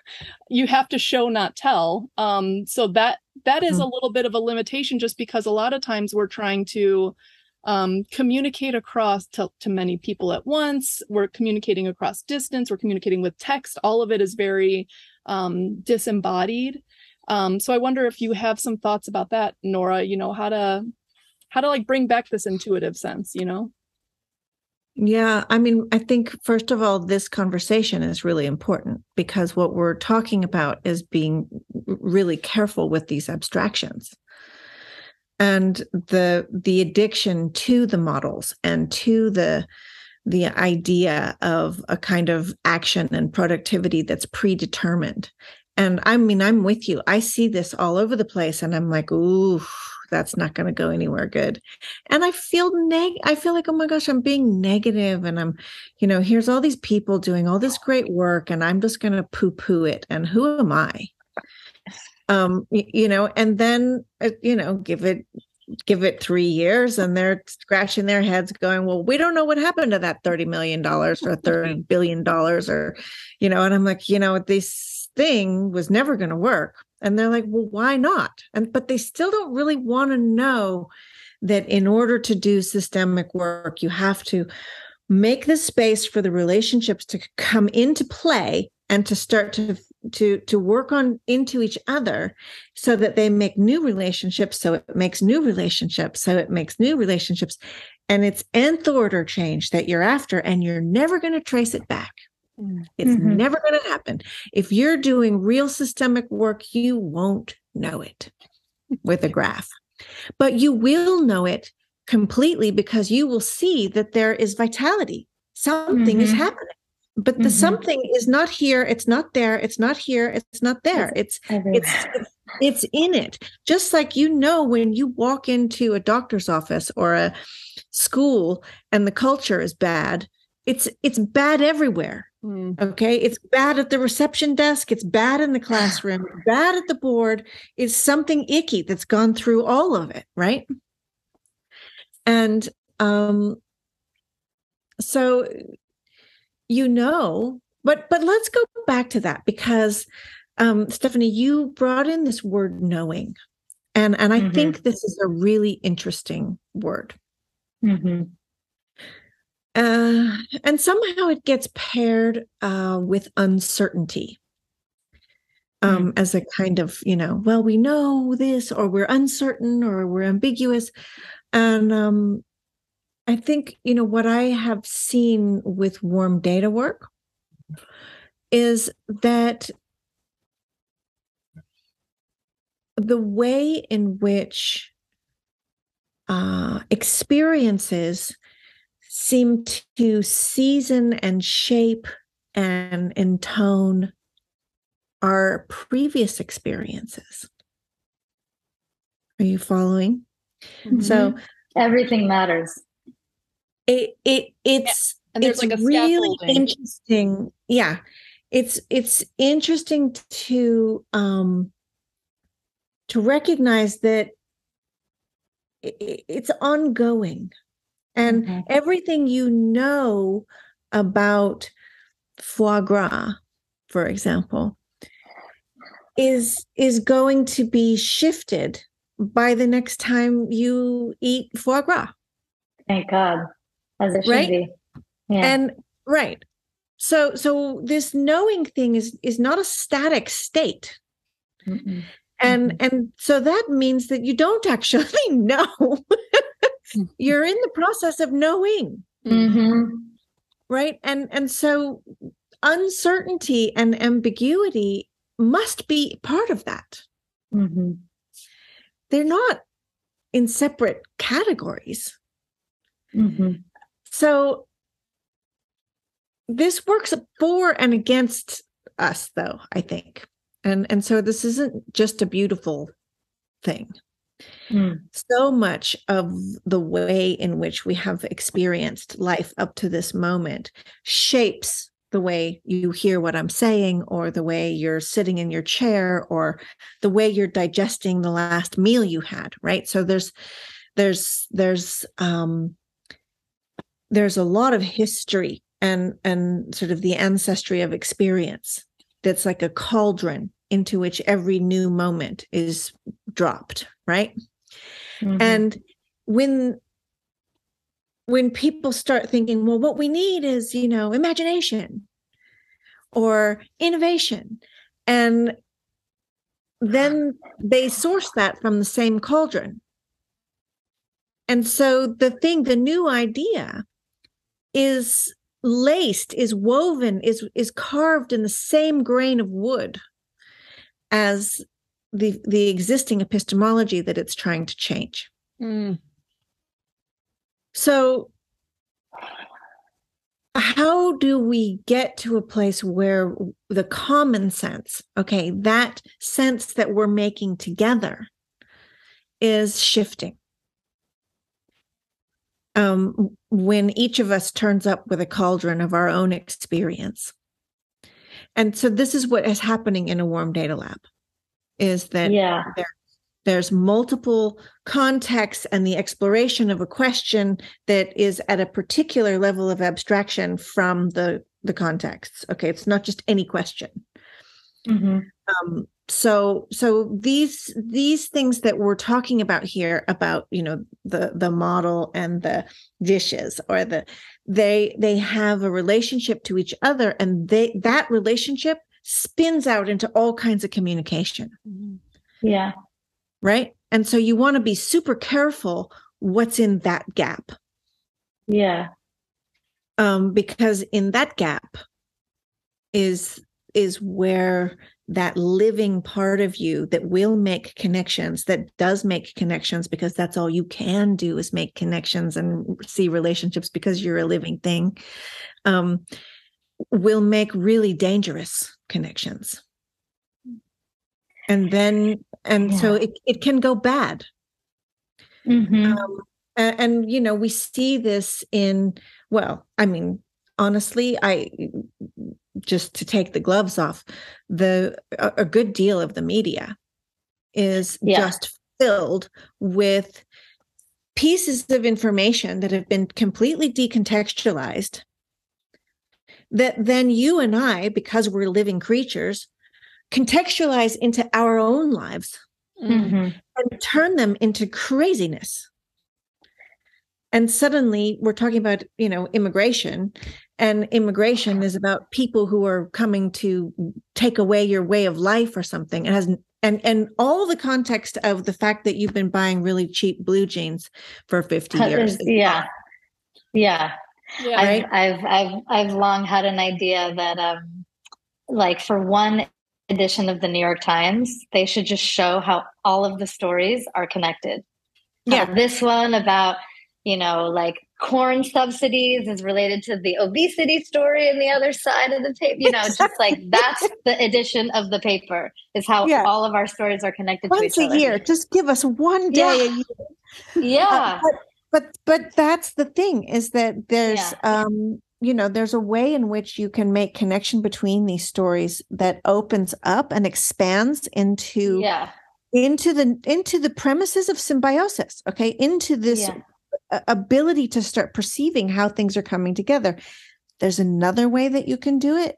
A: you have to show not tell. Um, so that that is mm-hmm. a little bit of a limitation just because a lot of times we're trying to um, communicate across to, to many people at once. We're communicating across distance. We're communicating with text. All of it is very um, disembodied um, so I wonder if you have some thoughts about that, Nora, you know, how to how to like bring back this intuitive sense, you know?
C: Yeah, I mean, I think first of all, this conversation is really important because what we're talking about is being really careful with these abstractions and the the addiction to the models and to the the idea of a kind of action and productivity that's predetermined and I mean, I'm with you. I see this all over the place, and I'm like, ooh, that's not going to go anywhere good. And I feel neg. I feel like, oh my gosh, I'm being negative, and I'm, you know, here's all these people doing all this great work, and I'm just going to poo poo it. And who am I? Um, you know, and then uh, you know, give it give it three years and they're scratching their heads going well we don't know what happened to that 30 million dollars or 30 billion dollars or you know and i'm like you know this thing was never going to work. And they're like well why not? And but they still don't really want to know that in order to do systemic work you have to make the space for the relationships to come into play and to start to to to work on into each other so that they make new relationships so it makes new relationships so it makes new relationships. And it's nth order change that you're after and you're never going to trace it back it's mm-hmm. never going to happen. If you're doing real systemic work, you won't know it with a graph, but you will know it completely because you will see that there is vitality. Something mm-hmm. is happening. But the mm-hmm. something is not here, it's not there, it's not here, it's not there. It's it's, it's it's in it. Just like you know when you walk into a doctor's office or a school and the culture is bad, it's it's bad everywhere Mm. Okay. It's bad at the reception desk. It's bad in the classroom, bad at the board. It's something icky that's gone through all of it. Right. And um, so, you know, but but let's go back to that because um, Stephanie, you brought in this word knowing. And and I mm-hmm. think this is a really interesting word. Mm-hmm. Uh, and somehow it gets paired uh, with uncertainty um, mm. as a kind of, you know, well, we know this, or we're uncertain, or we're ambiguous. And um, I think, you know, what I have seen with warm data work is that the way in which uh, experiences seem to season and shape and intone our previous experiences. Are you following? Mm-hmm. So
B: everything matters.
C: It it it's yeah. and there's it's like a really interesting. Yeah. It's it's interesting to um to recognize that it, it's ongoing and mm-hmm. everything you know about foie gras for example is is going to be shifted by the next time you eat foie gras
B: thank god as it should be
C: yeah. and right so so this knowing thing is is not a static state Mm-mm. and and so that means that you don't actually know. You're in the process of knowing
B: mm-hmm.
C: right and and so uncertainty and ambiguity must be part of that
B: mm-hmm.
C: they're not in separate categories
B: mm-hmm.
C: so this works for and against us though i think and and so this isn't just a beautiful thing
B: mm.
C: so much of the way in which we have experienced life up to this moment shapes the way you hear what i'm saying or the way you're sitting in your chair or the way you're digesting the last meal you had right so there's there's there's um there's a lot of history and and sort of the ancestry of experience that's like a cauldron into which every new moment is dropped right? Mm-hmm. and when when people start thinking well what we need is you know imagination or innovation. And then they source that from the same cauldron. And so the thing the new idea is laced is woven is is carved in the same grain of wood as the the existing epistemology that it's trying to change
A: mm.
C: so how do we get to a place where the common sense okay that sense that we're making together is shifting um, when each of us turns up with a cauldron of our own experience. And so this is what is happening in a warm data lab is that
B: yeah.
C: there, there's multiple contexts and the exploration of a question that is at a particular level of abstraction from the the context. Okay, it's not just any question.
B: Mm-hmm.
C: Um, so so these these things that we're talking about here about you know the the model and the dishes or the they they have a relationship to each other and they that relationship spins out into all kinds of communication.
B: Yeah.
C: Right? And so you want to be super careful what's in that gap.
B: Yeah.
C: Um because in that gap is is where that living part of you that will make connections that does make connections because that's all you can do is make connections and see relationships because you're a living thing um, will make really dangerous connections and then and yeah. so it, it can go bad
B: mm-hmm.
C: um, and, and you know we see this in well i mean honestly i just to take the gloves off, the a, a good deal of the media is yeah. just filled with pieces of information that have been completely decontextualized that then you and I, because we're living creatures, contextualize into our own lives
B: mm-hmm.
C: and turn them into craziness. And suddenly we're talking about, you know, immigration and immigration is about people who are coming to take away your way of life or something it has and and all the context of the fact that you've been buying really cheap blue jeans for 50 years
B: yeah yeah, yeah. I've, I've i've i've long had an idea that um like for one edition of the new york times they should just show how all of the stories are connected
C: yeah
B: uh, this one about you know like corn subsidies is related to the obesity story in the other side of the paper. You know, just like that's the edition of the paper is how yeah. all of our stories are connected
C: Once
B: to each
C: a year. Just give us one day yeah. a year.
B: Yeah. Uh,
C: but, but that's the thing is that there's yeah. um you know there's a way in which you can make connection between these stories that opens up and expands into
B: yeah
C: into the into the premises of symbiosis okay into this yeah. ability to start perceiving how things are coming together there's another way that you can do it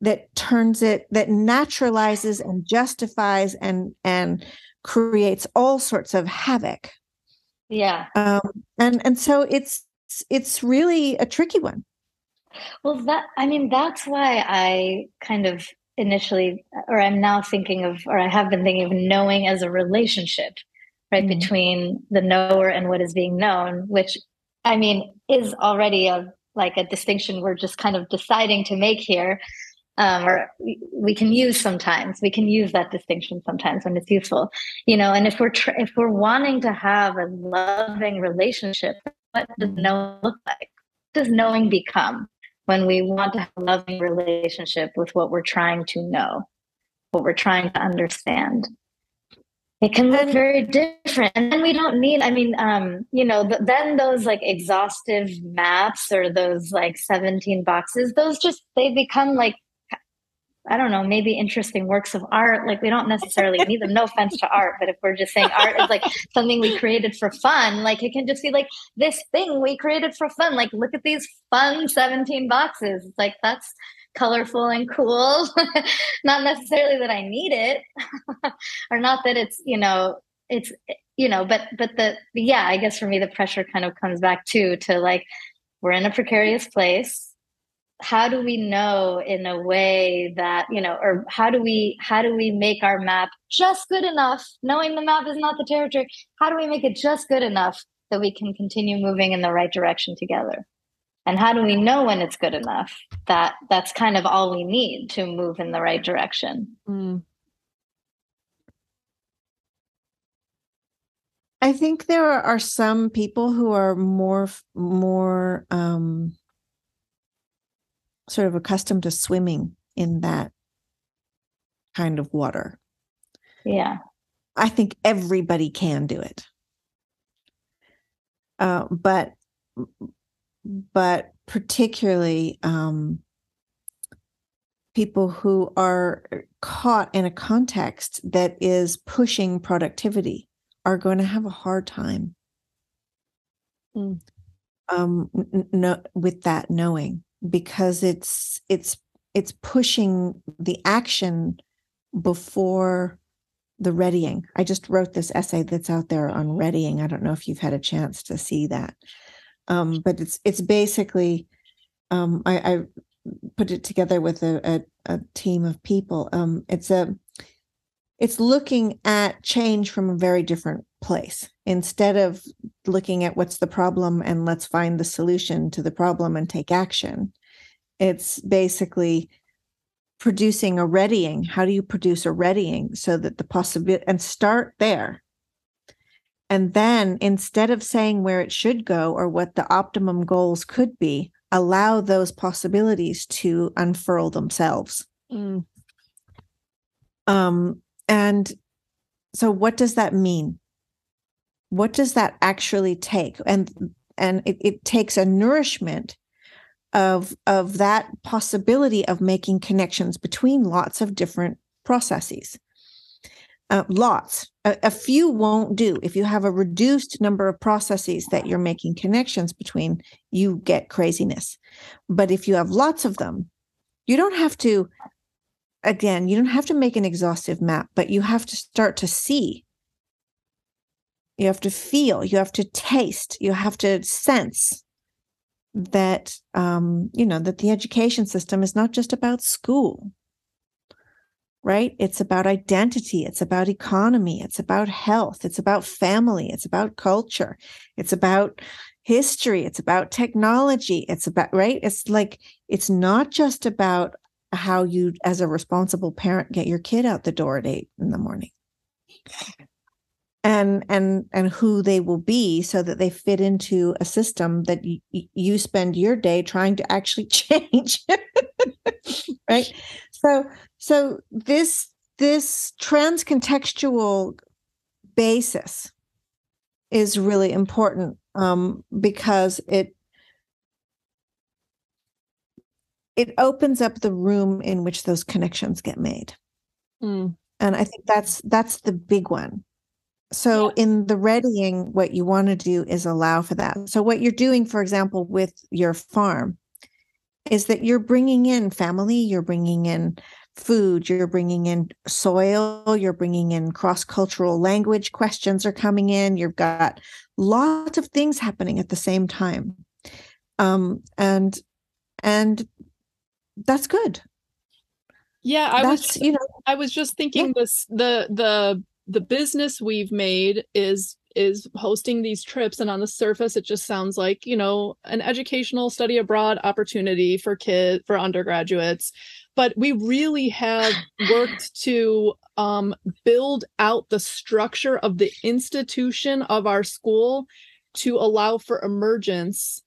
C: that turns it that naturalizes and justifies and and creates all sorts of havoc
B: yeah
C: um and and so it's it's really a tricky one
B: well that i mean that's why i kind of initially, or I'm now thinking of, or I have been thinking of knowing as a relationship, right, mm-hmm. between the knower and what is being known, which I mean is already a like a distinction we're just kind of deciding to make here. Um, or we can use sometimes we can use that distinction sometimes when it's useful you know and if we're tr- if we're wanting to have a loving relationship what does knowing look like what does knowing become when we want to have a loving relationship with what we're trying to know, what we're trying to understand. It can look very different. And then we don't need, I mean, um, you know, th- then those like exhaustive maps or those like 17 boxes, those just, they become like I don't know, maybe interesting works of art. Like we don't necessarily need them. No offense to art, but if we're just saying art is like something we created for fun, like it can just be like this thing we created for fun. Like look at these fun 17 boxes. It's like that's colorful and cool. not necessarily that I need it or not that it's, you know, it's you know, but but the yeah, I guess for me the pressure kind of comes back too to like we're in a precarious place how do we know in a way that you know or how do we how do we make our map just good enough? Knowing the map is not the territory how do we make it just good enough that we can continue moving in the right direction together? And how do we know when it's good enough that that's kind of all we need to move in the right direction? Mm.
C: i think there are some people who are more more um sort of accustomed to swimming in that kind of water.
B: Yeah.
C: I think everybody can do it. Uh, but but particularly um, people who are caught in a context that is pushing productivity are going to have a hard time mm. um, no, with that knowing because it's it's it's pushing the action before the readying. I just wrote this essay that's out there on readying. I don't know if you've had a chance to see that, um, but it's it's basically um, I, I, put it together with a, a, a team of people. Um, it's a it's looking at change from a very different place. Instead of looking at what's the problem and let's find the solution to the problem and take action it's basically producing a readying. How do you produce a readying so that the possibility and start there. And then instead of saying where it should go or what the optimum goals could be allow those possibilities to unfurl themselves. Mm. um and so what does that mean what does that actually take? And and it, it takes a nourishment of of that possibility of making connections between lots of different processes. Uh, lots a, a, few won't do. If you have a reduced number of processes that you're making connections between you get craziness. But if you have lots of them you don't have to again you don't have to make an exhaustive map but you have to start to see you have to feel, you have to taste, you have to sense that um, you know that the education system is not just about school right? It's about identity it's about economy it's about health it's about family it's about culture it's about history it's about technology it's about right? It's like it's not just about how you as a responsible parent get your kid out the door at eight in the morning and and and who they will be so that they fit into a system that y- you spend your day trying to actually change. Right? So so this this transcontextual basis is really important um, because it it opens up the room in which those connections get made. Mm. and i think that's that's the big one so yeah. in the readying what you want to do is allow for that so what you're doing for example with your farm is that you're bringing in family you're bringing in food you're bringing in soil you're bringing in cross-cultural language questions are coming in you've got lots of things happening at the same time um, and and that's good
A: yeah i that's, was you know i was just thinking yeah. this the the the business we've made is is hosting these trips and on the surface it just sounds like you know an educational study abroad opportunity for kids for undergraduates but we really have worked to um, build out the structure of the institution of our school to allow for emergence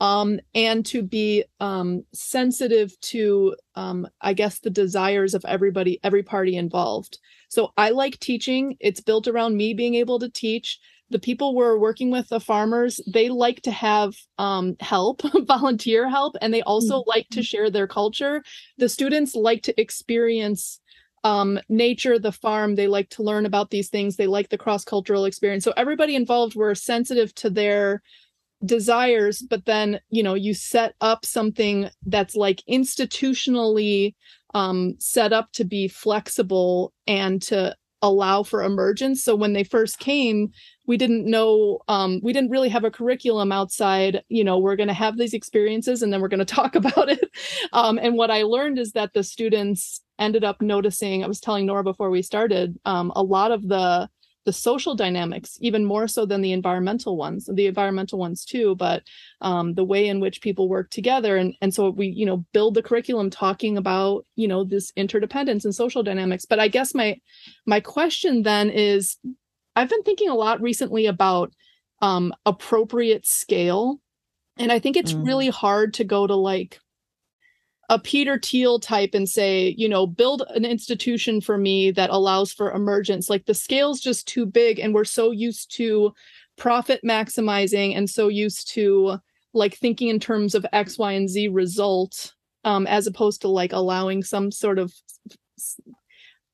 A: um, and to be um, sensitive to, um, I guess, the desires of everybody, every party involved. So I like teaching. It's built around me being able to teach. The people we're working with, the farmers, they like to have um, help, volunteer help, and they also mm-hmm. like to share their culture. The students like to experience um, nature, the farm. They like to learn about these things. They like the cross cultural experience. So everybody involved were sensitive to their desires but then you know you set up something that's like institutionally um, set up to be flexible and to allow for emergence. So when they first came we didn't know um, we didn't really have a curriculum outside you know we're going to have these experiences and then we're going to talk about it. Um, and what i learned is that the students ended up noticing i was telling nora before we started um, a lot of the the social dynamics even more so than the environmental ones the environmental ones too but um, the way in which people work together and and so we you know build the curriculum talking about you know this interdependence and social dynamics but i guess my my question then is i've been thinking a lot recently about um, appropriate scale and i think it's mm. really hard to go to like a Peter Thiel type and say, you know, build an institution for me that allows for emergence. Like the scale's just too big, and we're so used to profit maximizing and so used to like thinking in terms of X, Y, and Z result, um, as opposed to like allowing some sort of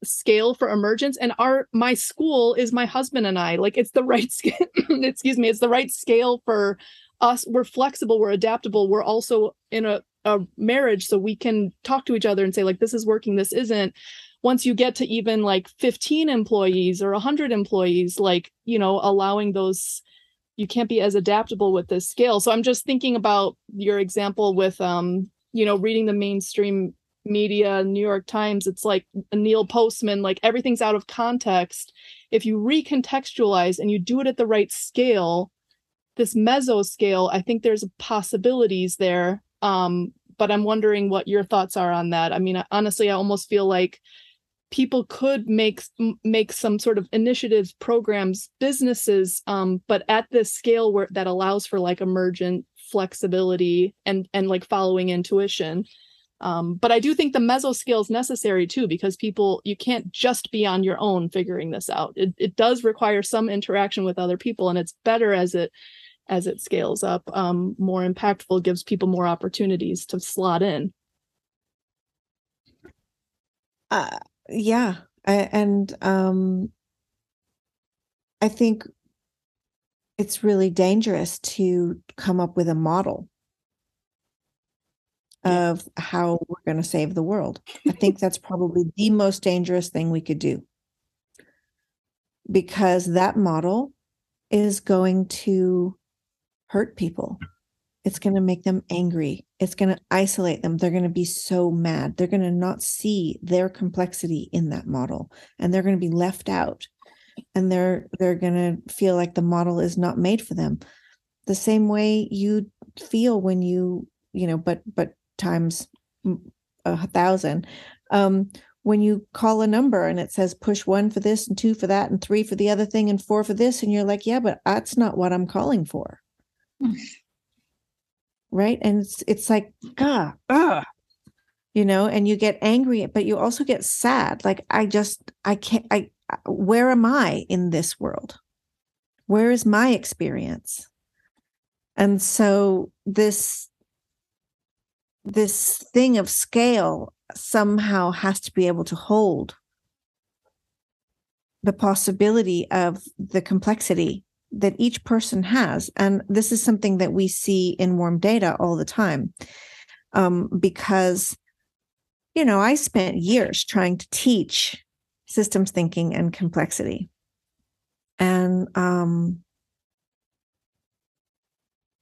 A: scale for emergence. And our my school is my husband and I. Like it's the right scale. excuse me, it's the right scale for us. We're flexible. We're adaptable. We're also in a a marriage so we can talk to each other and say like this is working this isn't. Once you get to even like 15 employees or 100 employees like you know allowing those you can't be as adaptable with this scale. So i'm just thinking about your example with um you know reading the mainstream media new york times it's like neil postman like everything's out of context. If you recontextualize and you do it at the right scale this meso scale i think there's possibilities there um, but I'm wondering what your thoughts are on that. I mean, honestly, I almost feel like people could make make some sort of initiatives, programs, businesses, um, but at this scale where that allows for like emergent flexibility and and like following intuition. Um, but I do think the meso scale is necessary too, because people, you can't just be on your own figuring this out. It, it does require some interaction with other people, and it's better as it as it scales up um, more impactful gives people more opportunities to slot in.
C: Uh, yeah and um, i think it's really dangerous to come up with a model yeah. of how we're going to save the world. I think that's probably the most dangerous thing we could do. Because that model is going to hurt people. It's going to make them angry. It's going to isolate them. They're going to be so mad. They're going to not see their complexity in that model and they're going to be left out. And they're they're going to feel like the model is not made for them. The same way you feel when you, you know, but but times a thousand um when you call a number and it says push one for this and two for that and three for the other thing and four for this and you're like yeah but that's not what i'm calling for right? And it's it's like ah, ah you know and you get angry but you also get sad. Like i just i can't i where am i in this world? Where is my experience? And so this this thing of scale somehow has to be able to hold the possibility of the complexity that each person has. And this is something that we see in warm data all the time um, because you know i spent years trying to teach systems thinking and complexity. And um,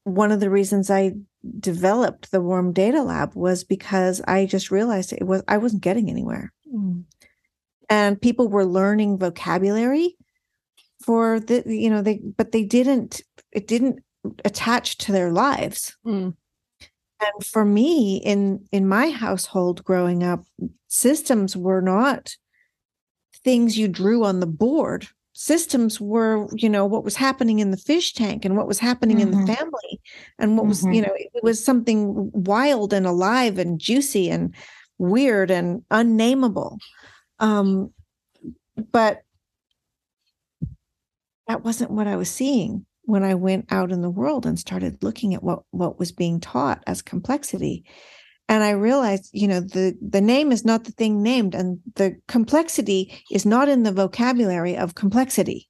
C: one of the reasons i developed the warm data lab was because i just realized it was i wasn't getting anywhere. Mm. and people were learning vocabulary for the you know they but they didn't it didn't attach to their lives mm. and for me in in my household growing up systems were not things you drew on the board systems were you know what was happening in the fish tank and what was happening mm-hmm. in the mm-hmm. family and what was mm-hmm. you know it was something wild and alive and juicy and weird and unnameable um but that wasn't what i was seeing when i went out in the world and started looking at what what was being taught as complexity. And i realized you know the the name is not the thing named and the complexity is not in the vocabulary of complexity.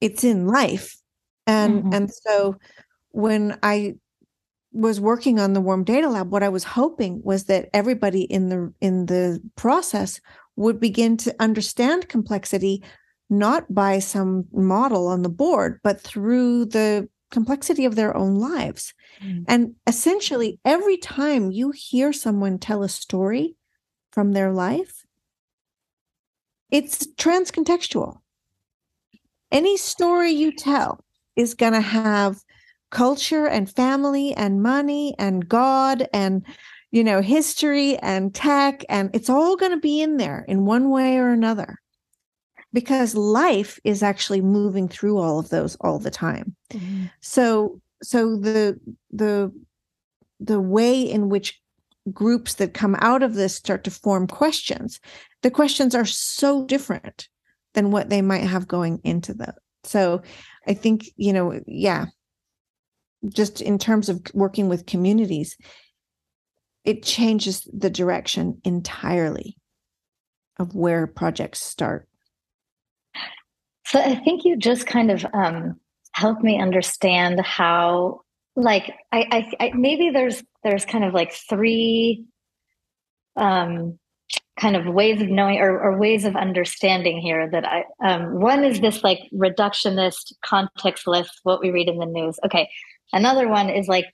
C: It's in life. And mm-hmm. and so when i was working on the warm data lab what i was hoping was that everybody in the in the process would begin to understand complexity not by some model on the board but through the complexity of their own lives. Mm. And essentially, every time you hear someone tell a story from their life, it's transcontextual. Any story you tell is going to have culture and family and money and God and you know history and tech and it's all going to be in there in one way or another because life is actually moving through all of those all the time. Mm-hmm. so so the the the way in which groups that come out of this start to form questions the questions are so different than what they might have going into them so i think you know yeah. Just in terms of working with communities it changes the direction entirely of where projects start
B: so I think you just kind of um, helped me understand how, like, I, I, I, maybe there's there's kind of like three um, kind of ways of knowing or, or ways of understanding here that I um, one is this like reductionist contextless what we read in the news. Okay, another one is like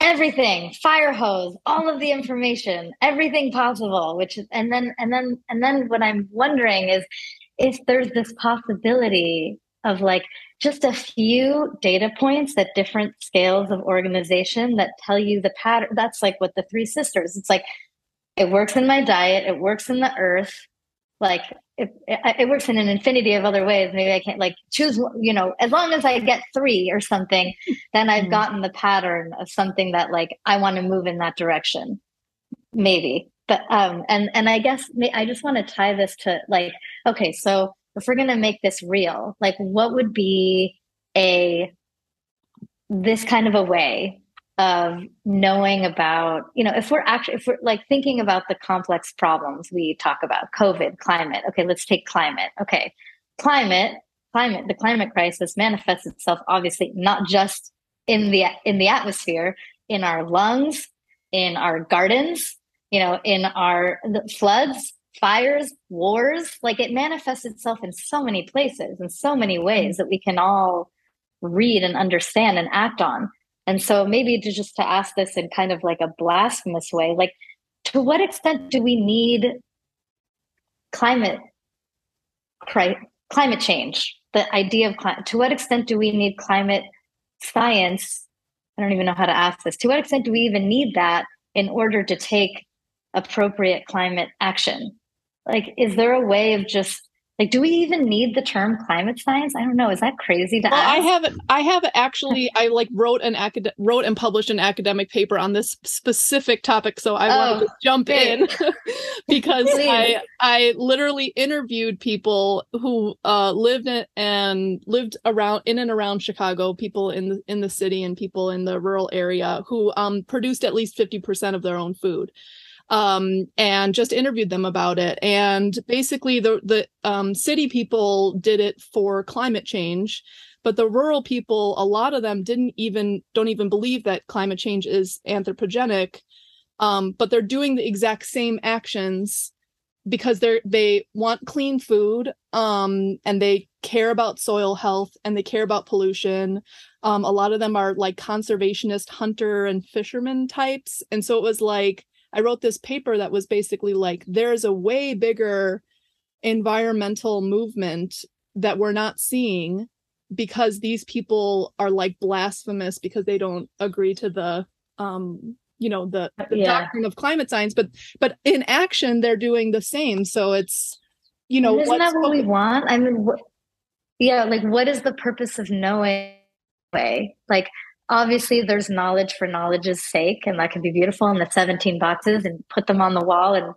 B: everything fire hose all of the information everything possible which and then and then and then what i'm wondering is if there's this possibility of like just a few data points at different scales of organization that tell you the pattern that's like what the three sisters it's like it works in my diet it works in the earth like it, it, it works in an infinity of other ways maybe i can't like choose you know as long as i get three or something then i've mm. gotten the pattern of something that like i want to move in that direction maybe but um and and i guess i just want to tie this to like okay so if we're going to make this real like what would be a this kind of a way of knowing about you know if we're actually if we're like thinking about the complex problems we talk about covid climate okay let's take climate okay. Climate climate the climate crisis manifests itself obviously not just in the in the atmosphere in our lungs in our gardens you know, in our floods, fires, wars, like it manifests itself in so many places in so many mm-hmm. ways that we can all read and understand and act on. And so maybe to just to ask this in kind of like a blasphemous way, like to what extent do we need climate climate change? The idea of climate, to what extent do we need climate science? I don't even know how to ask this. To what extent do we even need that in order to take appropriate climate action? Like, is there a way of just like do we even need the term climate science? I don't know. Is that crazy to
A: well,
B: ask?
A: i have i have actually i like wrote an acad- wrote and published an academic paper on this specific topic so i oh, want to jump in because i i literally interviewed people who uh, lived in, and lived around in and around chicago people in the in the city and people in the rural area who um, produced at least 50% of their own food um, and just interviewed them about it. And basically, the the um, city people did it for climate change, but the rural people, a lot of them didn't even don't even believe that climate change is anthropogenic. Um, but they're doing the exact same actions because they're they want clean food um, and they care about soil health and they care about pollution um, a lot of them are like conservationist hunter and fisherman types and so it was like I wrote this paper that was basically like there's a way bigger environmental movement that we're not seeing because these people are like blasphemous because they don't agree to the um you know the, the yeah. doctrine of climate science but but in action they're doing the same. So it's you know
B: isn't that what we want? I mean what, yeah like what is the purpose of knowing? Way like obviously there's knowledge for knowledge's sake and that can be beautiful in the 17 boxes and put them on the wall and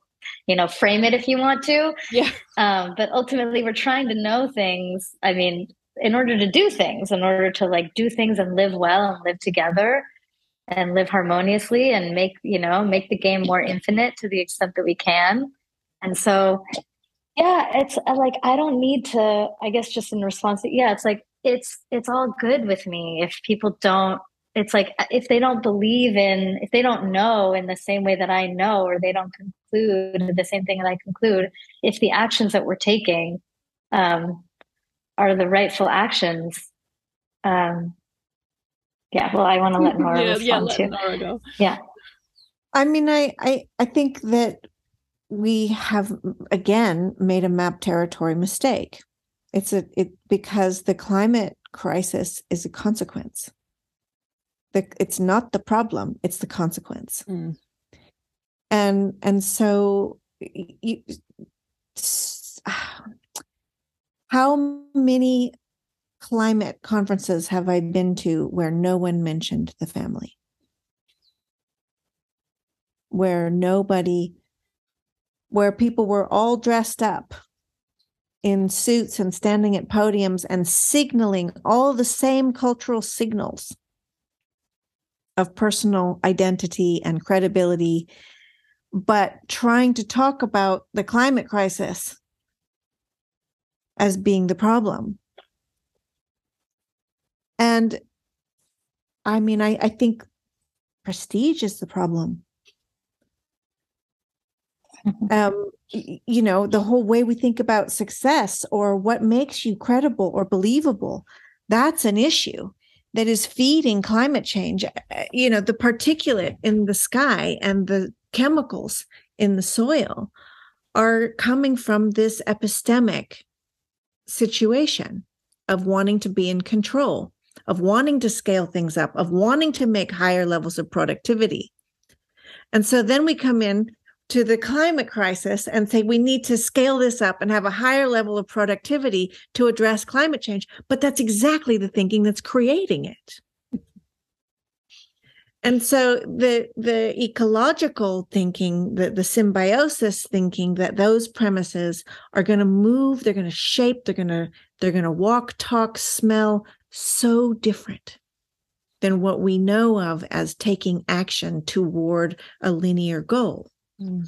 B: you know frame it if you want to.
A: Yeah.
B: Um, but ultimately we're trying to know things i mean in order to do things in order to like do things and live well and live together and live harmoniously and make you know make the game more infinite to the extent that we can. And so yeah it's uh, like i don't need to i guess just in response to, yeah it's like it's it's all good with me if people don't it's like if they don't believe in if they don't know in the same way that i know or they don't conclude the same thing that i conclude if the actions that we're taking um, are the rightful actions um, yeah well i want to let Nora yeah, respond yeah, too. Nora go. yeah.
C: I mean I, I i think that we have again made a map territory mistake it's a it because the climate crisis is a consequence. The, it's not the problem; it's the consequence. Mm. And and so, you, how many climate conferences have I been to where no one mentioned the family? Where nobody, where people were all dressed up in suits and standing at podiums and signaling all the same cultural signals of personal identity and credibility, but trying to talk about the climate crisis as being the problem. And I mean, I, I think prestige is the problem. Um, you know the whole way we think about success or what makes you credible or believable that's an issue that is feeding climate change uh, you know the particulate in the sky and the chemicals in the soil are coming from this epistemic situation of wanting to be in control of wanting to scale things up of wanting to make higher levels of productivity. And so then we come in to the climate crisis and say we need to scale this up and have a higher level of productivity to address climate change. But that's exactly the thinking that's creating it. And so the the ecological thinking, the, the symbiosis thinking that those premises are going to move, they're going to shape, they're going to they're going to walk, talk, smell so different than what we know of as taking action toward a linear goal. Mm.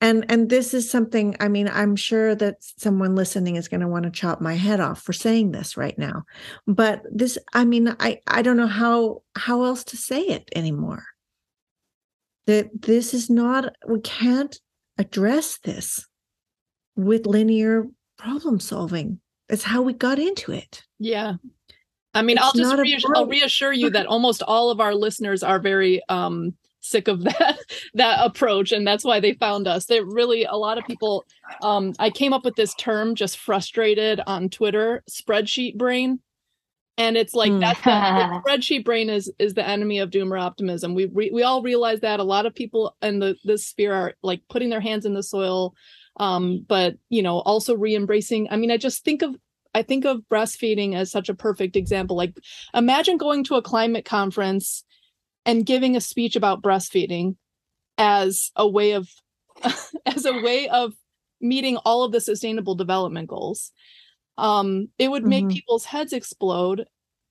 C: And and this is something I mean I'm sure that someone listening is going to want to chop my head off for saying this right now. But this I mean I I don't know how how else to say it anymore. That this is not we can't address this with linear problem solving. That's how we got into it.
A: Yeah. I mean, it's I'll just reassure, I'll reassure you that almost all of our listeners are very um sick of that that approach and that's why they found us. They really a lot of people um i came up with this term just frustrated on twitter spreadsheet brain. And it's like that, that spreadsheet brain is is the enemy of doomer optimism. We we, we all realize that. A lot of people in the this sphere are like putting their hands in the soil um but you know also re-embracing i mean i just think of i think of breastfeeding as such a perfect example. Like imagine going to a climate conference and giving a speech about breastfeeding as a way of as a way of meeting all of the sustainable development goals um it would make mm-hmm. people's heads explode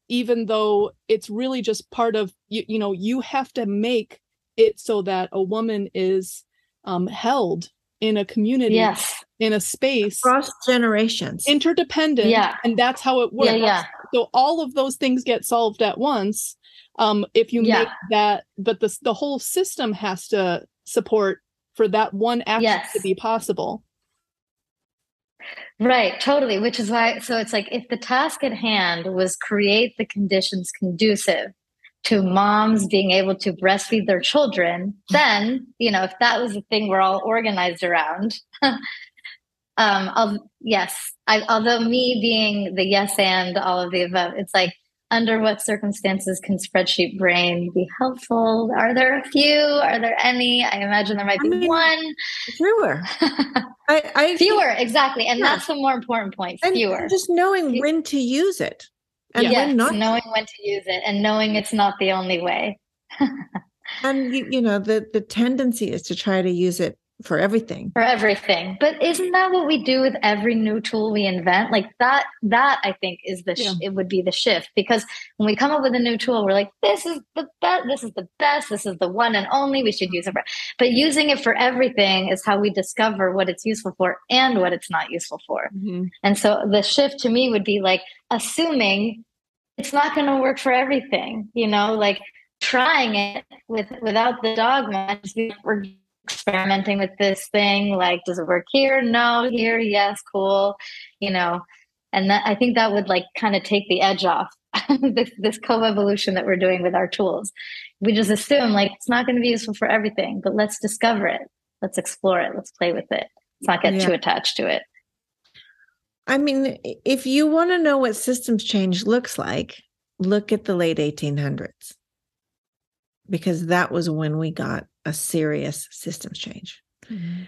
A: even though it's really just part of you, you know you have to make it so that a woman is um held in a community
B: yes
A: in a space
C: across generations
A: interdependent
B: yeah
A: and that's how it works
B: yeah, yeah.
A: So all of those things get solved at once um if you yeah. make that but the the whole system has to support for that one action yes. to be possible
B: Right, totally. Which is why, so it's like if the task at hand was create the conditions conducive to moms being able to breastfeed their children, then, you know, if that was the thing we're all organized around, um, I'll, yes, I, although me being the yes and all of the above, it's like under what circumstances can spreadsheet brain be helpful? Are there a few? Are there any? I imagine there might be I mean, one.
C: Fewer. I, I
B: fewer, exactly. And yeah. that's the more important point. Fewer.
C: And just knowing when to use it.
B: And yes, when not knowing when to use it and knowing it's not the only way.
C: and you, you know, the the tendency is to try to use it for everything.
B: For everything. But isn't that what we do with every new tool we invent? Like that that i think is the sh- yeah. it would be the shift. Because when we come up with a new tool we're like this is the best this is the best. This is the one and only. We should use it for but using it for everything is how we discover what it's useful for and what it's not useful for. Mm-hmm. and so the shift to me would be like assuming it's not going to work for everything you know? Like trying it with without the dogma we're experimenting with this thing like does it work here? No here yes cool you know. And that, i think that would like kind of take the edge off this, this co-evolution that we're doing with our tools. We just assume like it's not going to be useful for everything but let's discover it. Let's explore it. Let's play with it. Let's not get yeah. too attached to it.
C: I mean if you want to know what systems change looks like look at the late 1800s because that was when we got a serious systems change. Mm-hmm.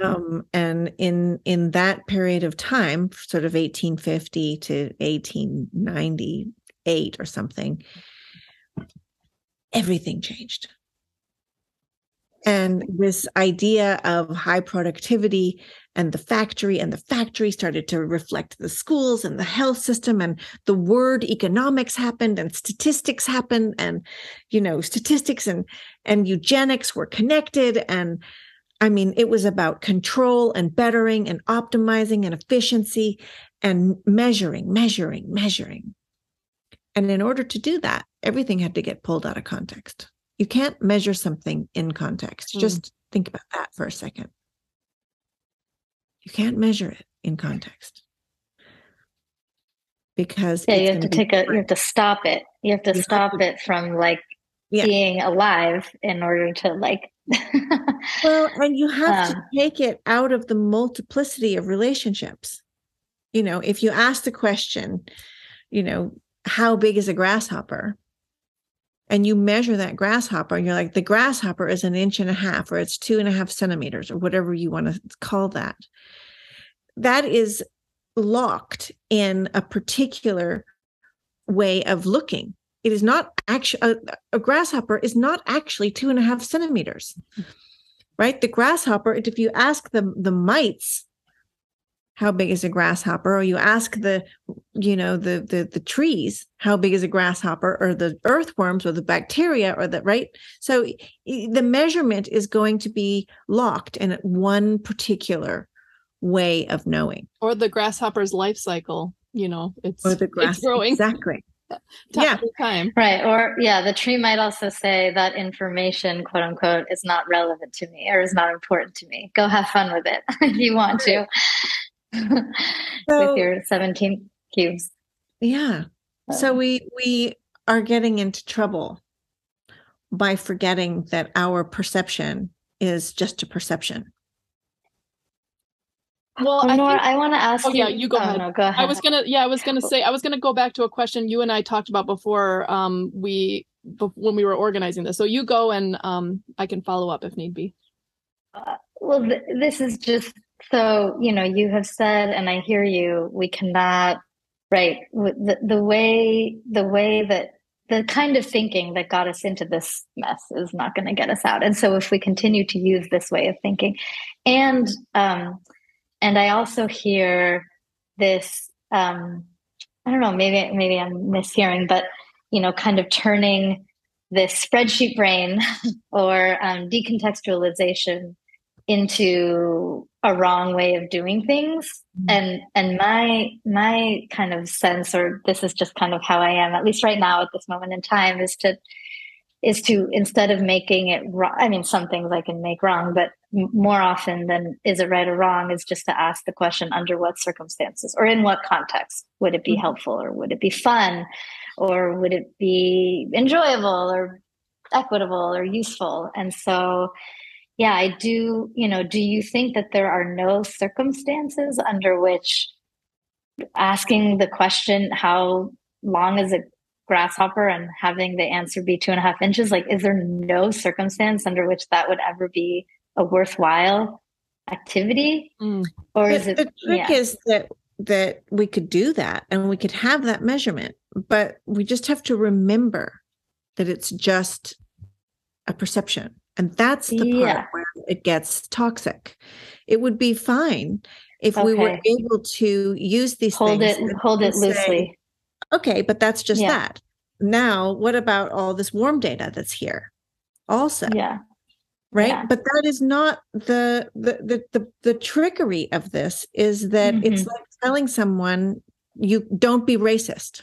C: Um, and in in that period of time, sort of 1850 to 1898 or something, everything changed. And this idea of high productivity and the factory and the factory started to reflect the schools and the health system and the word economics happened and statistics happened and you know statistics and and eugenics were connected and i mean it was about control and bettering and optimizing and efficiency and measuring measuring measuring. And in order to do that everything had to get pulled out of context. You can't measure something in context. Mm. just think about that for a second you can't measure it in context because
B: yeah, you have to take a you have to stop it. You have to you stop have to, it from like yeah. being alive in order to like
C: well and you have um, to take it out of the multiplicity of relationships you know if you ask the question you know how big is a grasshopper and you measure that grasshopper and you're like the grasshopper is an inch and a half or it's two and a half centimeters or whatever you want to call that that is locked in a particular way of looking. It is not actually a, a, grasshopper is not actually two and a half centimeters, right? The grasshopper, if you ask the the mites, how big is a grasshopper, or you ask the, you know, the the the trees, how big is a grasshopper, or the earthworms, or the bacteria, or the right. So the measurement is going to be locked in one particular way of knowing.
A: Or the grasshopper's life cycle, you know, it's, or the grass, it's growing.
C: Exactly. yeah.
B: time. Right. Or yeah, the tree might also say that information, quote unquote, is not relevant to me or is not important to me. Go have fun with it if you want to. So, with your 17 cubes.
C: Yeah. So. so we we are getting into trouble by forgetting that our perception is just a perception
A: Well,
B: I,
A: think,
B: I want to ask.
A: Oh
B: you,
A: yeah, you go,
B: oh,
A: ahead.
B: No, go ahead.
A: I was gonna, yeah, I was gonna say, I was gonna go back to a question you and I talked about before. Um, we when we were organizing this. So you go, and um, I can follow up if need be.
B: Uh, well, th- this is just so you know. You have said, and I hear you. We cannot, right? The the way the way that the kind of thinking that got us into this mess is not going to get us out. And so, if we continue to use this way of thinking, and um, and I also hear this. Um, I don't know. Maybe maybe I'm mishearing, but you know, kind of turning this spreadsheet brain or um, decontextualization into a wrong way of doing things mm-hmm. and and my my kind of sense or this is just kind of how i am at least right now at this moment in time is to is to instead of making it wrong i mean some things i can make wrong but more often than is it right or wrong is just to ask the question under what circumstances or in what context would it be mm-hmm. helpful or would it be fun or would it be enjoyable or equitable or useful and so yeah i do you know do you think that there are no circumstances under which asking the question how long is a grasshopper and having the answer be two and a half inches like is there no circumstance under which that would ever be a worthwhile activity mm. or
C: the,
B: is it
C: the trick yeah. is that that we could do that and we could have that measurement but we just have to remember that it's just a perception and that's the yeah. part where it gets toxic it would be fine if okay. we were able to use these
B: hold
C: things
B: it hold it say, loosely
C: okay but that's just yeah. that now what about all this warm data that's here also
B: yeah
C: right yeah. but that is not the, the the the the, trickery of this is that mm-hmm. it's like telling someone you don't be racist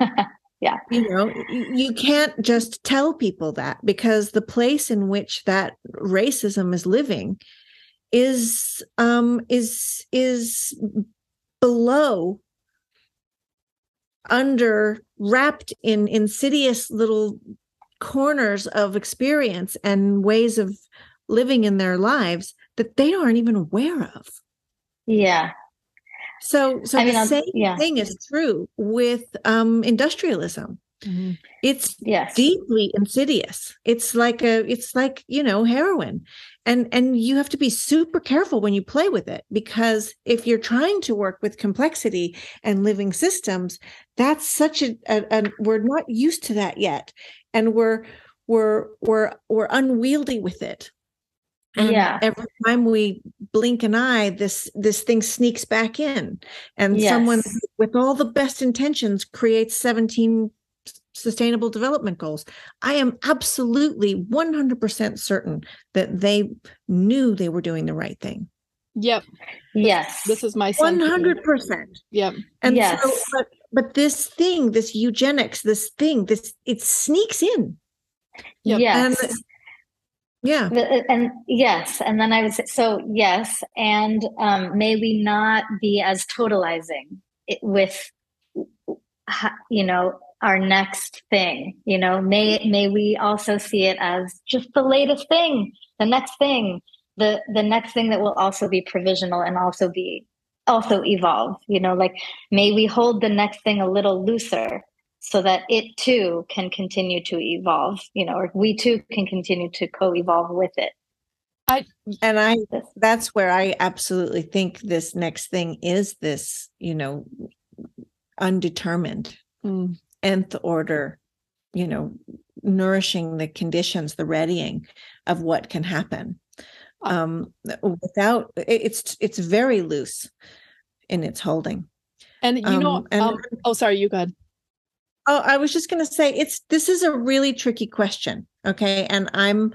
B: yeah
C: you know you can't just tell people that because the place in which that racism is living is um is is below under wrapped in insidious little corners of experience and ways of living in their lives that they aren't even aware of.
B: Yeah.
C: So, so I the same yeah. thing is true with um, industrialism. Mm-hmm. It's
B: yes.
C: deeply insidious. It's like a, it's like you know heroin, and and you have to be super careful when you play with it because if you're trying to work with complexity and living systems, that's such a, a, a we're not used to that yet, and we're we're we're we're unwieldy with it and
B: yeah.
C: every time we blink an eye this this thing sneaks back in. And yes. someone with all the best intentions creates 17 sustainable development goals. I am absolutely 100% certain that they knew they were doing the right thing.
A: Yep.
B: Yes.
A: this, is my
C: 100%
A: yep.
C: And yes. so but but this thing this eugenics this thing this it sneaks in.
B: Yep. yes.
C: And, yeah.
B: Uh, and yes and then i would say so yes and um, may we not be as totalizing with you know our next thing you know? May may we also see it as just the latest thing the next thing the the next thing that will also be provisional and also be also evolve you know? Like may we hold the next thing a little looser so that it too can continue to evolve you know or we too can continue to co-evolve with it
C: I, and I that's where I absolutely think this next thing is this, you know, undetermined mm. nth order, you know, nourishing the conditions, the readying of what can happen. Um without it's it's very loose in its holding.
A: And you know, um, and, um, oh sorry, you go ahead.
C: Oh, I was just going to say it's this is a really tricky question. Okay. And I'm,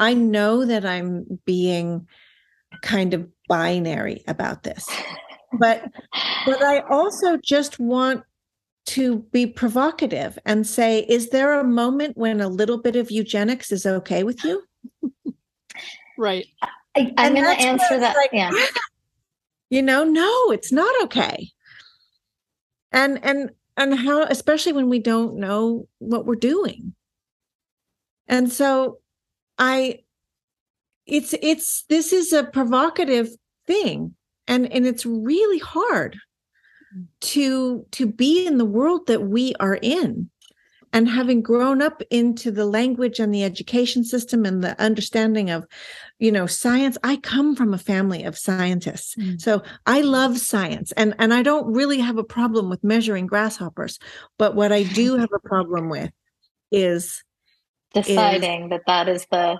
C: I know that I'm being kind of binary about this, but, but I also just want to be provocative and say, is there a moment when a little bit of eugenics is okay with you?
A: right.
B: I, am going to answer that. Like, yeah. Ah!
C: You know, no, it's not okay. And, and, and how especially when we don't know what we're doing. And so i it's it's this is a provocative thing and and it's really hard to to be in the world that we are in. And having grown up into the language and the education system and the understanding of you know science i come from a family of scientists mm. so i love science and and i don't really have a problem with measuring grasshoppers but what i do have a problem with is
B: deciding is that that is the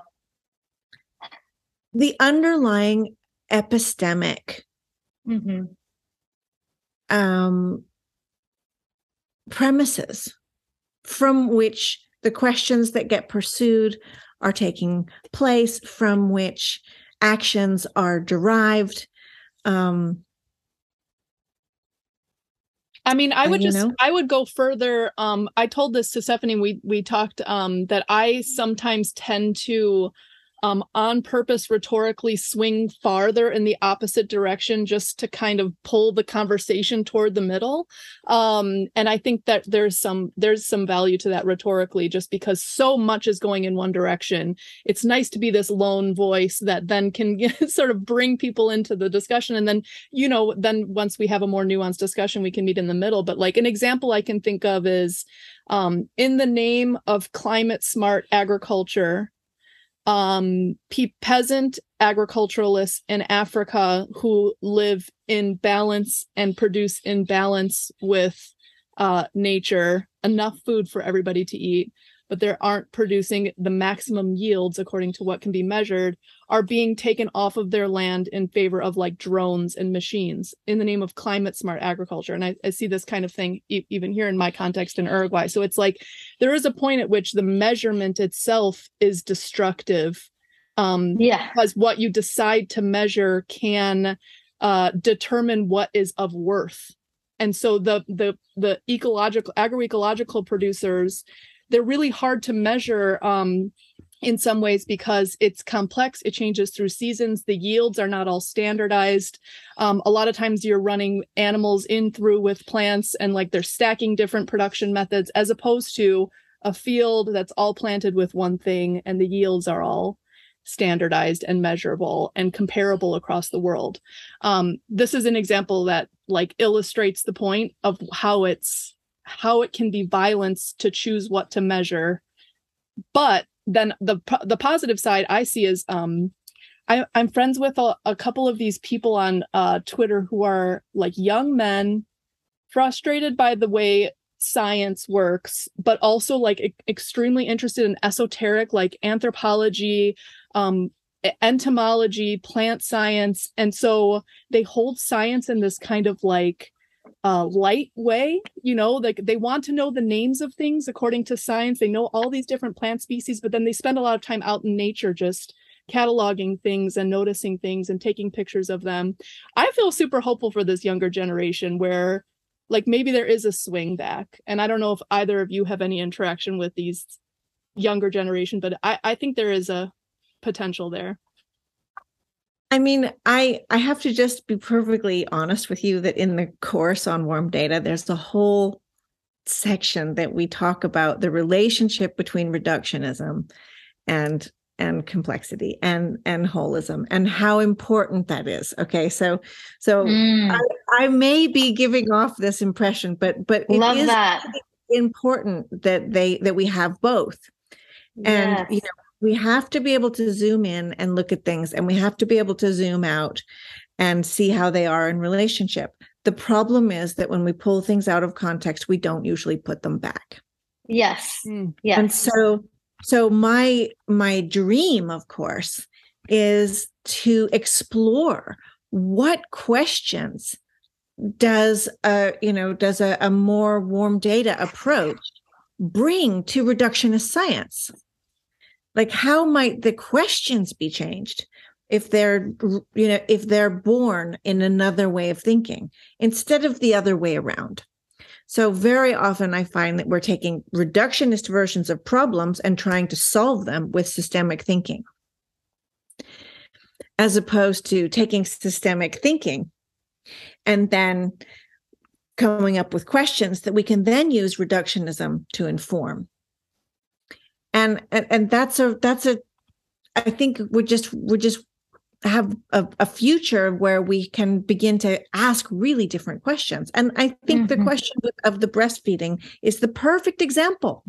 C: the underlying epistemic mm-hmm. um premises from which the questions that get pursued are taking place, from which actions are derived. Um,
A: I mean, I would just know? I would go further. Um, I told this to Stephanie. We we talked um, that I sometimes tend to um, on purpose rhetorically swing farther in the opposite direction just to kind of pull the conversation toward the middle. Um, and i think that there's some there's some value to that rhetorically just because so much is going in one direction. It's nice to be this lone voice that then can sort of bring people into the discussion. And then you know then once we have a more nuanced discussion we can meet in the middle. But like an example i can think of is um, in the name of climate smart agriculture um, pe- peasant agriculturalists in Africa who live in balance and produce in balance with uh, nature, enough food for everybody to eat, but they aren't producing the maximum yields according to what can be measured, are being taken off of their land in favor of like drones and machines in the name of climate smart agriculture. And I, I see this kind of thing e- even here in my context in Uruguay. So it's like there is a point at which the measurement itself is destructive. Um, yeah. Because what you decide to measure can uh, determine what is of worth. And so the the the ecological agroecological producers, they're really hard to measure um, in some ways because it's complex it changes through seasons the yields are not all standardized. Um, a lot of times you're running animals in through with plants and like they're stacking different production methods as opposed to a field that's all planted with one thing and the yields are all standardized and measurable and comparable across the world. Um, this is an example that like illustrates the point of how it's how it can be violence to choose what to measure but then the the positive side I see is um I, I'm friends with a, a couple of these people on uh, Twitter who are like young men frustrated by the way science works, but also like e- extremely interested in esoteric like anthropology, um, entomology, plant science. And so they hold science in this kind of like uh, light way. You know, like they want to know the names of things according to science. They know all these different plant species, but then they spend a lot of time out in nature just cataloging things and noticing things and taking pictures of them. I feel super hopeful for this younger generation where like maybe there is a swing back. And I don't know if either of you have any interaction with these younger generation, but I, I think there is a potential there.
C: I mean, I I have to just be perfectly honest with you that in the course on warm data, there's a whole section that we talk about the relationship between reductionism and and complexity and and holism and how important that is okay so so mm. I, I, may be giving off this impression but but
B: it Love is that.
C: important that they that we have both and yes. you know we have to be able to zoom in and look at things and we have to be able to zoom out and see how they are in relationship. The problem is that when we pull things out of context we don't usually put them back.
B: Yes.
C: Mm. yes. And so so my my dream of course is to explore what questions does a you know does a, a more warm data approach bring to reductionist science like how might the questions be changed if they're you know if they're born in another way of thinking instead of the other way around? So very often i find that we're taking reductionist versions of problems and trying to solve them with systemic thinking. As opposed to taking systemic thinking and then coming up with questions that we can then use reductionism to inform and and, and that's a that's a i think we're just we're just have a, a, future where we can begin to ask really different questions. And I think mm-hmm. the question of the breastfeeding is the perfect example.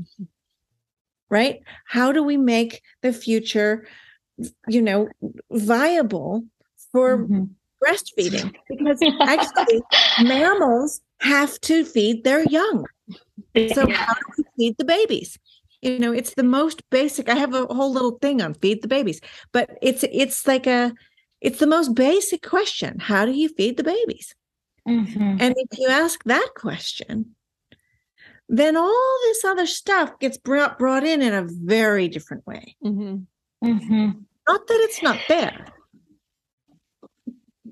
C: Right? How do we make the future, you know, viable for mm-hmm. breastfeeding? Because actually, mammals have to feed their young. So, how do we feed the babies? You know it's the most basic i have a whole little thing on feed the babies but it's it's like a it's the most basic question how do you feed the babies mm-hmm. and if you ask that question then all this other stuff gets brought brought in in a very different way mm-hmm. Mm-hmm. not that it's not there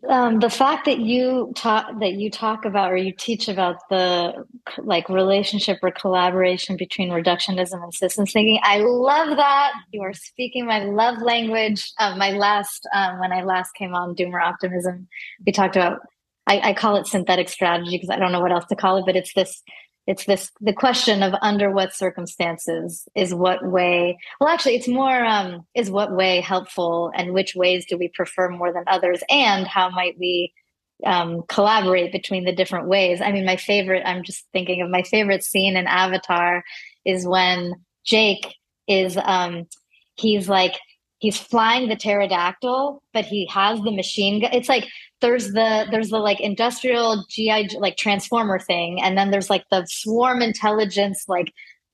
B: um, the fact that you talk that you talk about or you teach about the like relationship or collaboration between reductionism and systems thinking i love that. You are speaking my love language. Uh, my last um, when i last came on doomer optimism we talked about I, I call it synthetic strategy because i don't know what else to call it but it's this it's this the question of under what circumstances is what way well actually it's more um, is what way helpful and which ways do we prefer more than others and how might we um, collaborate between the different ways. I mean my favorite i'm just thinking of my favorite scene in avatar is when jake is um, he's like he's flying the pterodactyl but he has the machine gun it's like there's the there's the like industrial gi like transformer thing and then there's like the swarm intelligence like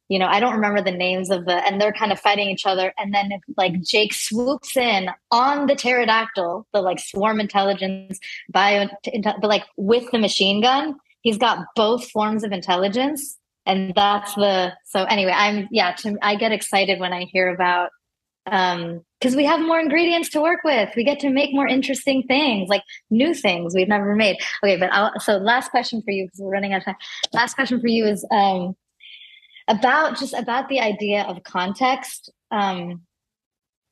B: you know i don't remember the names of the and they're kind of fighting each other and then like jake swoops in on the pterodactyl the like swarm intelligence bio but like with the machine gun he's got both forms of intelligence and that's the so anyway i'm yeah to, i get excited when i hear about um because we have more ingredients to work with. We get to make more interesting things like new things we've never made. Okay but I'll, so last question for you because we're running out of time. Last question for you is um about just about the idea of context. Um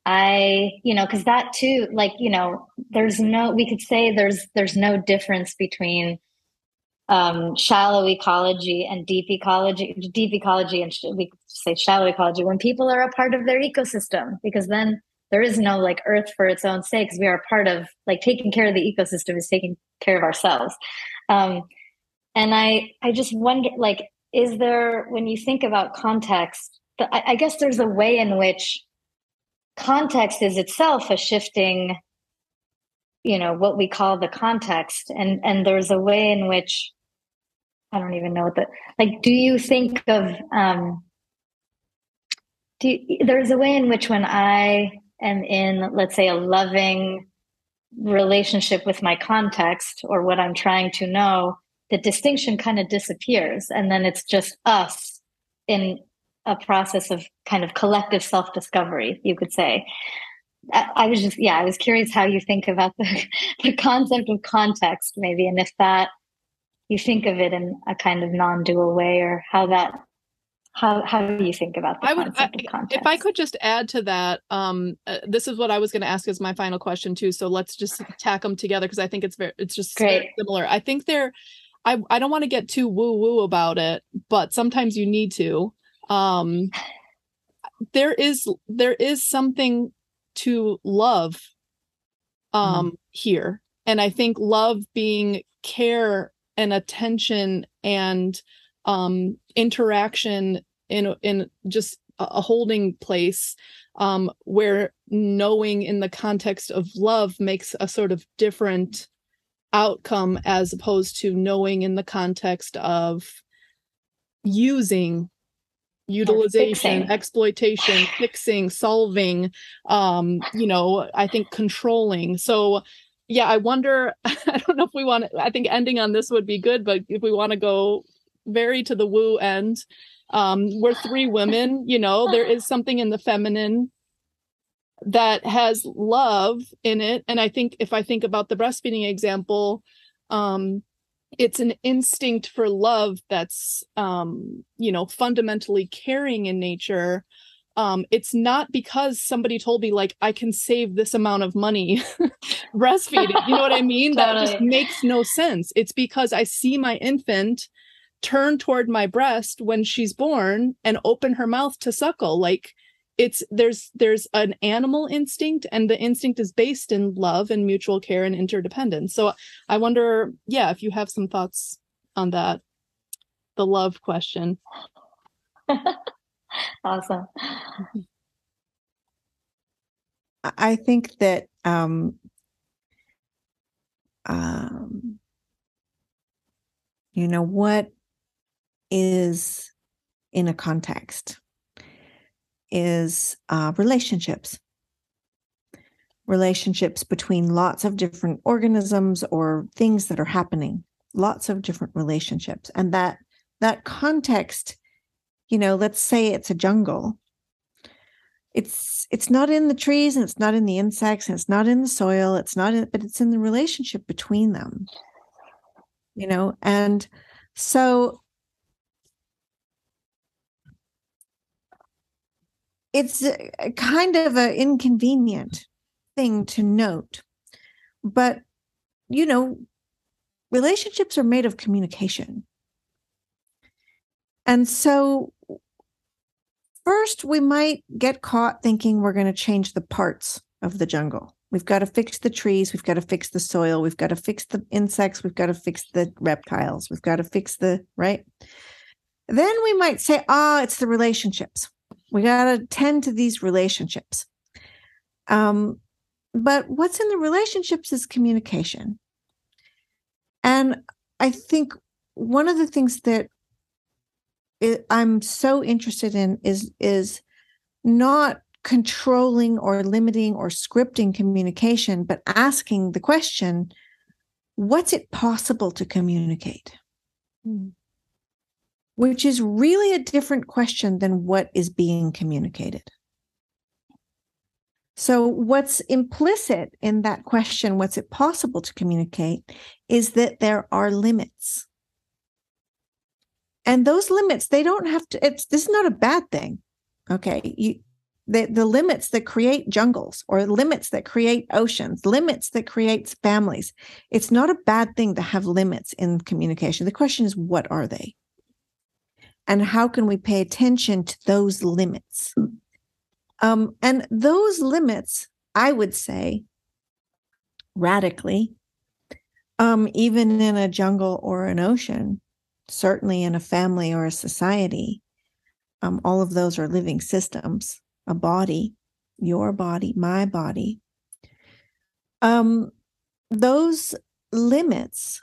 B: i you know because that too like you know there's no we could say there's there's no difference between um, shallow ecology and deep ecology, deep ecology, and sh- we say shallow ecology when people are a part of their ecosystem, because then there is no like earth for its own sake. we are part of like taking care of the ecosystem is taking care of ourselves. Um, and I, I just wonder, like, is there when you think about context? I, I guess there's a way in which context is itself a shifting you know what we call the context and and there's a way in which I don't even know what the like. Do you think of um? Do you, there's a way in which when I am in, let's say, a loving relationship with my context or what I'm trying to know, the distinction kind of disappears, and then it's just us in a process of kind of collective self discovery. You could say. I, I was just yeah, I was curious how you think about the the concept of context, maybe, and if that you think of it in a kind of non-dual way or how that how how do you think about the I would, I,
A: If I could just add to that, um, uh, this is what I was going to ask as my final question too. So let's just tack them together because I think it's very it's just Great. similar. I think they're I I don't want to get too woo woo about it, but sometimes you need to. Um, there is there is something to love um mm. here, and I think love being care and attention and um, interaction in in just a holding place um, where knowing in the context of love makes a sort of different outcome as opposed to knowing in the context of using utilization fixing. exploitation fixing solving um you know i think controlling so yeah, I wonder. I don't know if we want. To, I think ending on this would be good, but if we want to go very to the woo end, um, we're three women. You know, there is something in the feminine that has love in it, and I think if I think about the breastfeeding example, um, it's an instinct for love that's um, you know fundamentally caring in nature um, it's not because somebody told me like I can save this amount of money breastfeeding. You know what I mean? totally. That just makes no sense. It's because I see my infant turn toward my breast when she's born and open her mouth to suckle. Like it's there's there's an animal instinct and the instinct is based in love and mutual care and interdependence so i wonder yeah if you have some thoughts on that the love question
B: awesome.
C: I think that um um you know what is in a context is uh, relationships. Relationships between lots of different organisms or things that are happening. Lots of different relationships. And that that context you know let's say it's a jungle. It's it's not in the trees and it's not in the insects and it's not in the soil. It's not in but it's in the relationship between them you know? And so it's a, kind of an inconvenient thing to note but you know relationships are made of communication. And so first we might get caught thinking we're going to change the parts of the jungle we've got to fix the trees we've got to fix the soil we've got to fix the insects we've got to fix the reptiles we've got to fix the right then we might say ah oh, it's the relationships we got to tend to these relationships. Um, but what's in the relationships is communication. And I think one of the things that I'm so interested in is is not controlling or limiting or scripting communication, but asking the question, what's it possible to communicate? Mm which is really a different question than what is being communicated. So, what's implicit in that question, what's it possible to communicate, is that there are limits. And those limits, they don't have to, it's this is not a bad thing. Okay. You the, the limits that create jungles or limits that create oceans, limits that creates families. It's not a bad thing to have limits in communication. The question is, what are they? and how can we pay attention to those limits um, and those limits i would say radically um, even in a jungle or an ocean certainly in a family or a society um, all of those are living systems a body your body my body. Um, those limits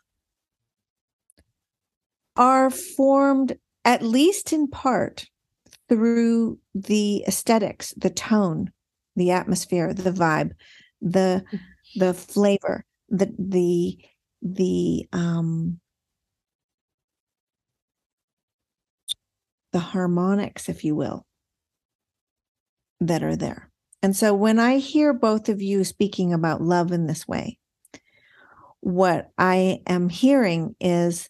C: are formed at least in part through the aesthetics, the tone, the atmosphere, the vibe, the the flavor, the the the um the harmonics, if you will, that are there. And so when I hear both of you speaking about love in this way, what I am hearing is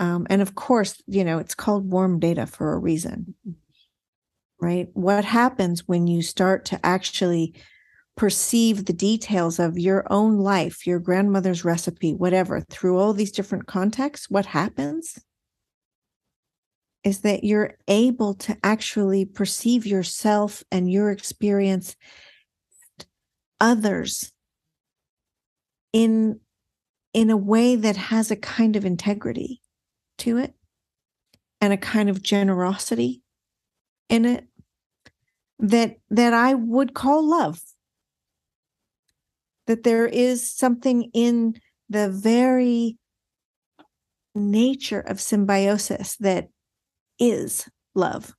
C: um, and of course, you know, it's called warm data for a reason, right? What happens when you start to actually perceive the details of your own life, your grandmother's recipe, whatever, through all these different contexts? What happens is that you're able to actually perceive yourself and your experience, others in in a way that has a kind of integrity to it and a kind of generosity in it that that I would call love. That there is something in the very nature of symbiosis that is love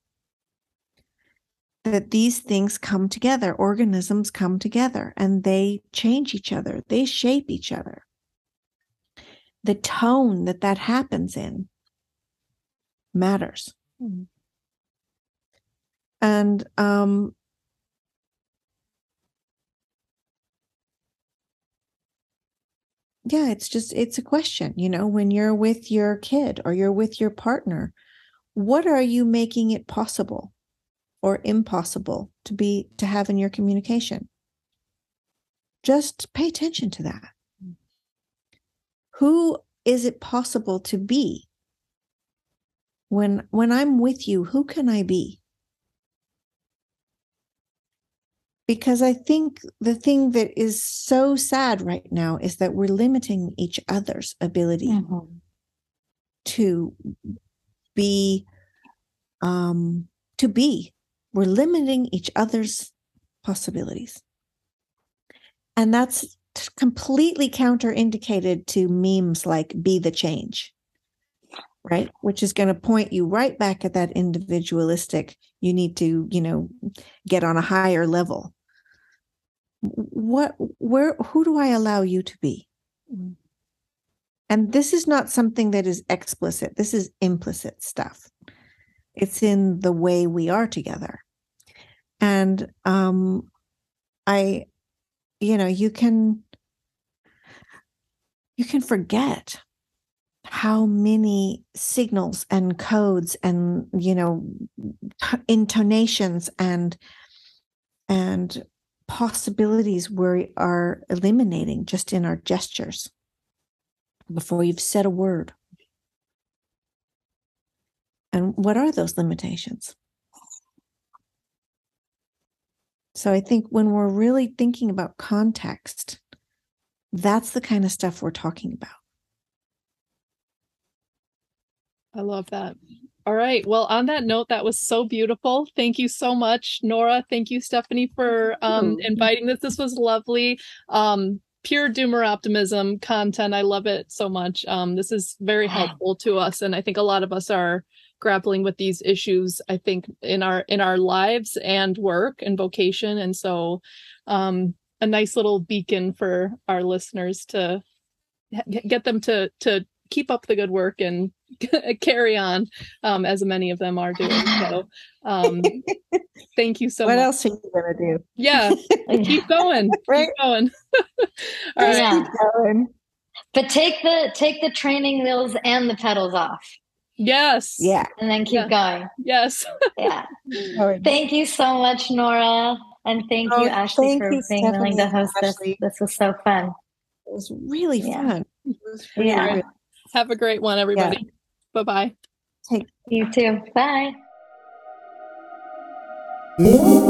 C: that these things come together organisms come together and they change each other they shape each other the tone that that happens in matters. Mm-hmm. And um, yeah, it's just, it's a question, you know, when you're with your kid or you're with your partner, what are you making it possible or impossible to be, to have in your communication? Just pay attention to that. Who is it possible to be? When when I'm with you, who can I be? because I think the thing that is so sad right now is that we're limiting each other's ability
B: Mhm.
C: to be um to be. We're limiting each other's possibilities. And that's completely counterindicated to memes like be the change right? Which is going to point you right back at that individualistic you need to you know get on a higher level. What where who do i allow you to be?
A: Mm.
C: And this is not something that is explicit. This is implicit stuff. It's in the way we are together. And um i you know you can you can forget how many signals and codes and you know intonations and and possibilities we are eliminating just in our gestures before you've said a word and what are those limitations so i think when we're really thinking about context that's the kind of stuff we're talking about
A: I love that. All right. Well, on that note, that was so beautiful. Thank you so much, Nora. Thank you, Stephanie, for um, inviting this. This was lovely. Um, pure doomer optimism content. I love it so much. Um, this is very helpful to us, and I think a lot of us are grappling with these issues. I think in our in our lives and work and vocation, and so um, a nice little beacon for our listeners to get them to to keep up the good work and carry on um, as many of them are doing. So um, thank you so
C: what
A: much.
C: else are you gonna do
A: Yeah, keep going.
C: Right.
A: Keep going. All right.
B: Yeah.
C: Going.
B: But take the take the training wheels and the pedals off,
A: Yes.
C: yeah
B: and then keep
A: Yeah.
B: going.
A: Yes.
B: Yeah.
C: going.
B: Thank you so much, Nora, and thank
C: Oh,
B: you, Ashley,
C: thank
B: for
C: you,
B: being willing to host this.
C: Ashley.
B: This was so fun.
C: it was really
B: Yeah.
C: fun it was really,
B: Yeah.
C: really-
A: Have a great one, everybody. Bye bye.
B: You too. Bye.
C: Ooh.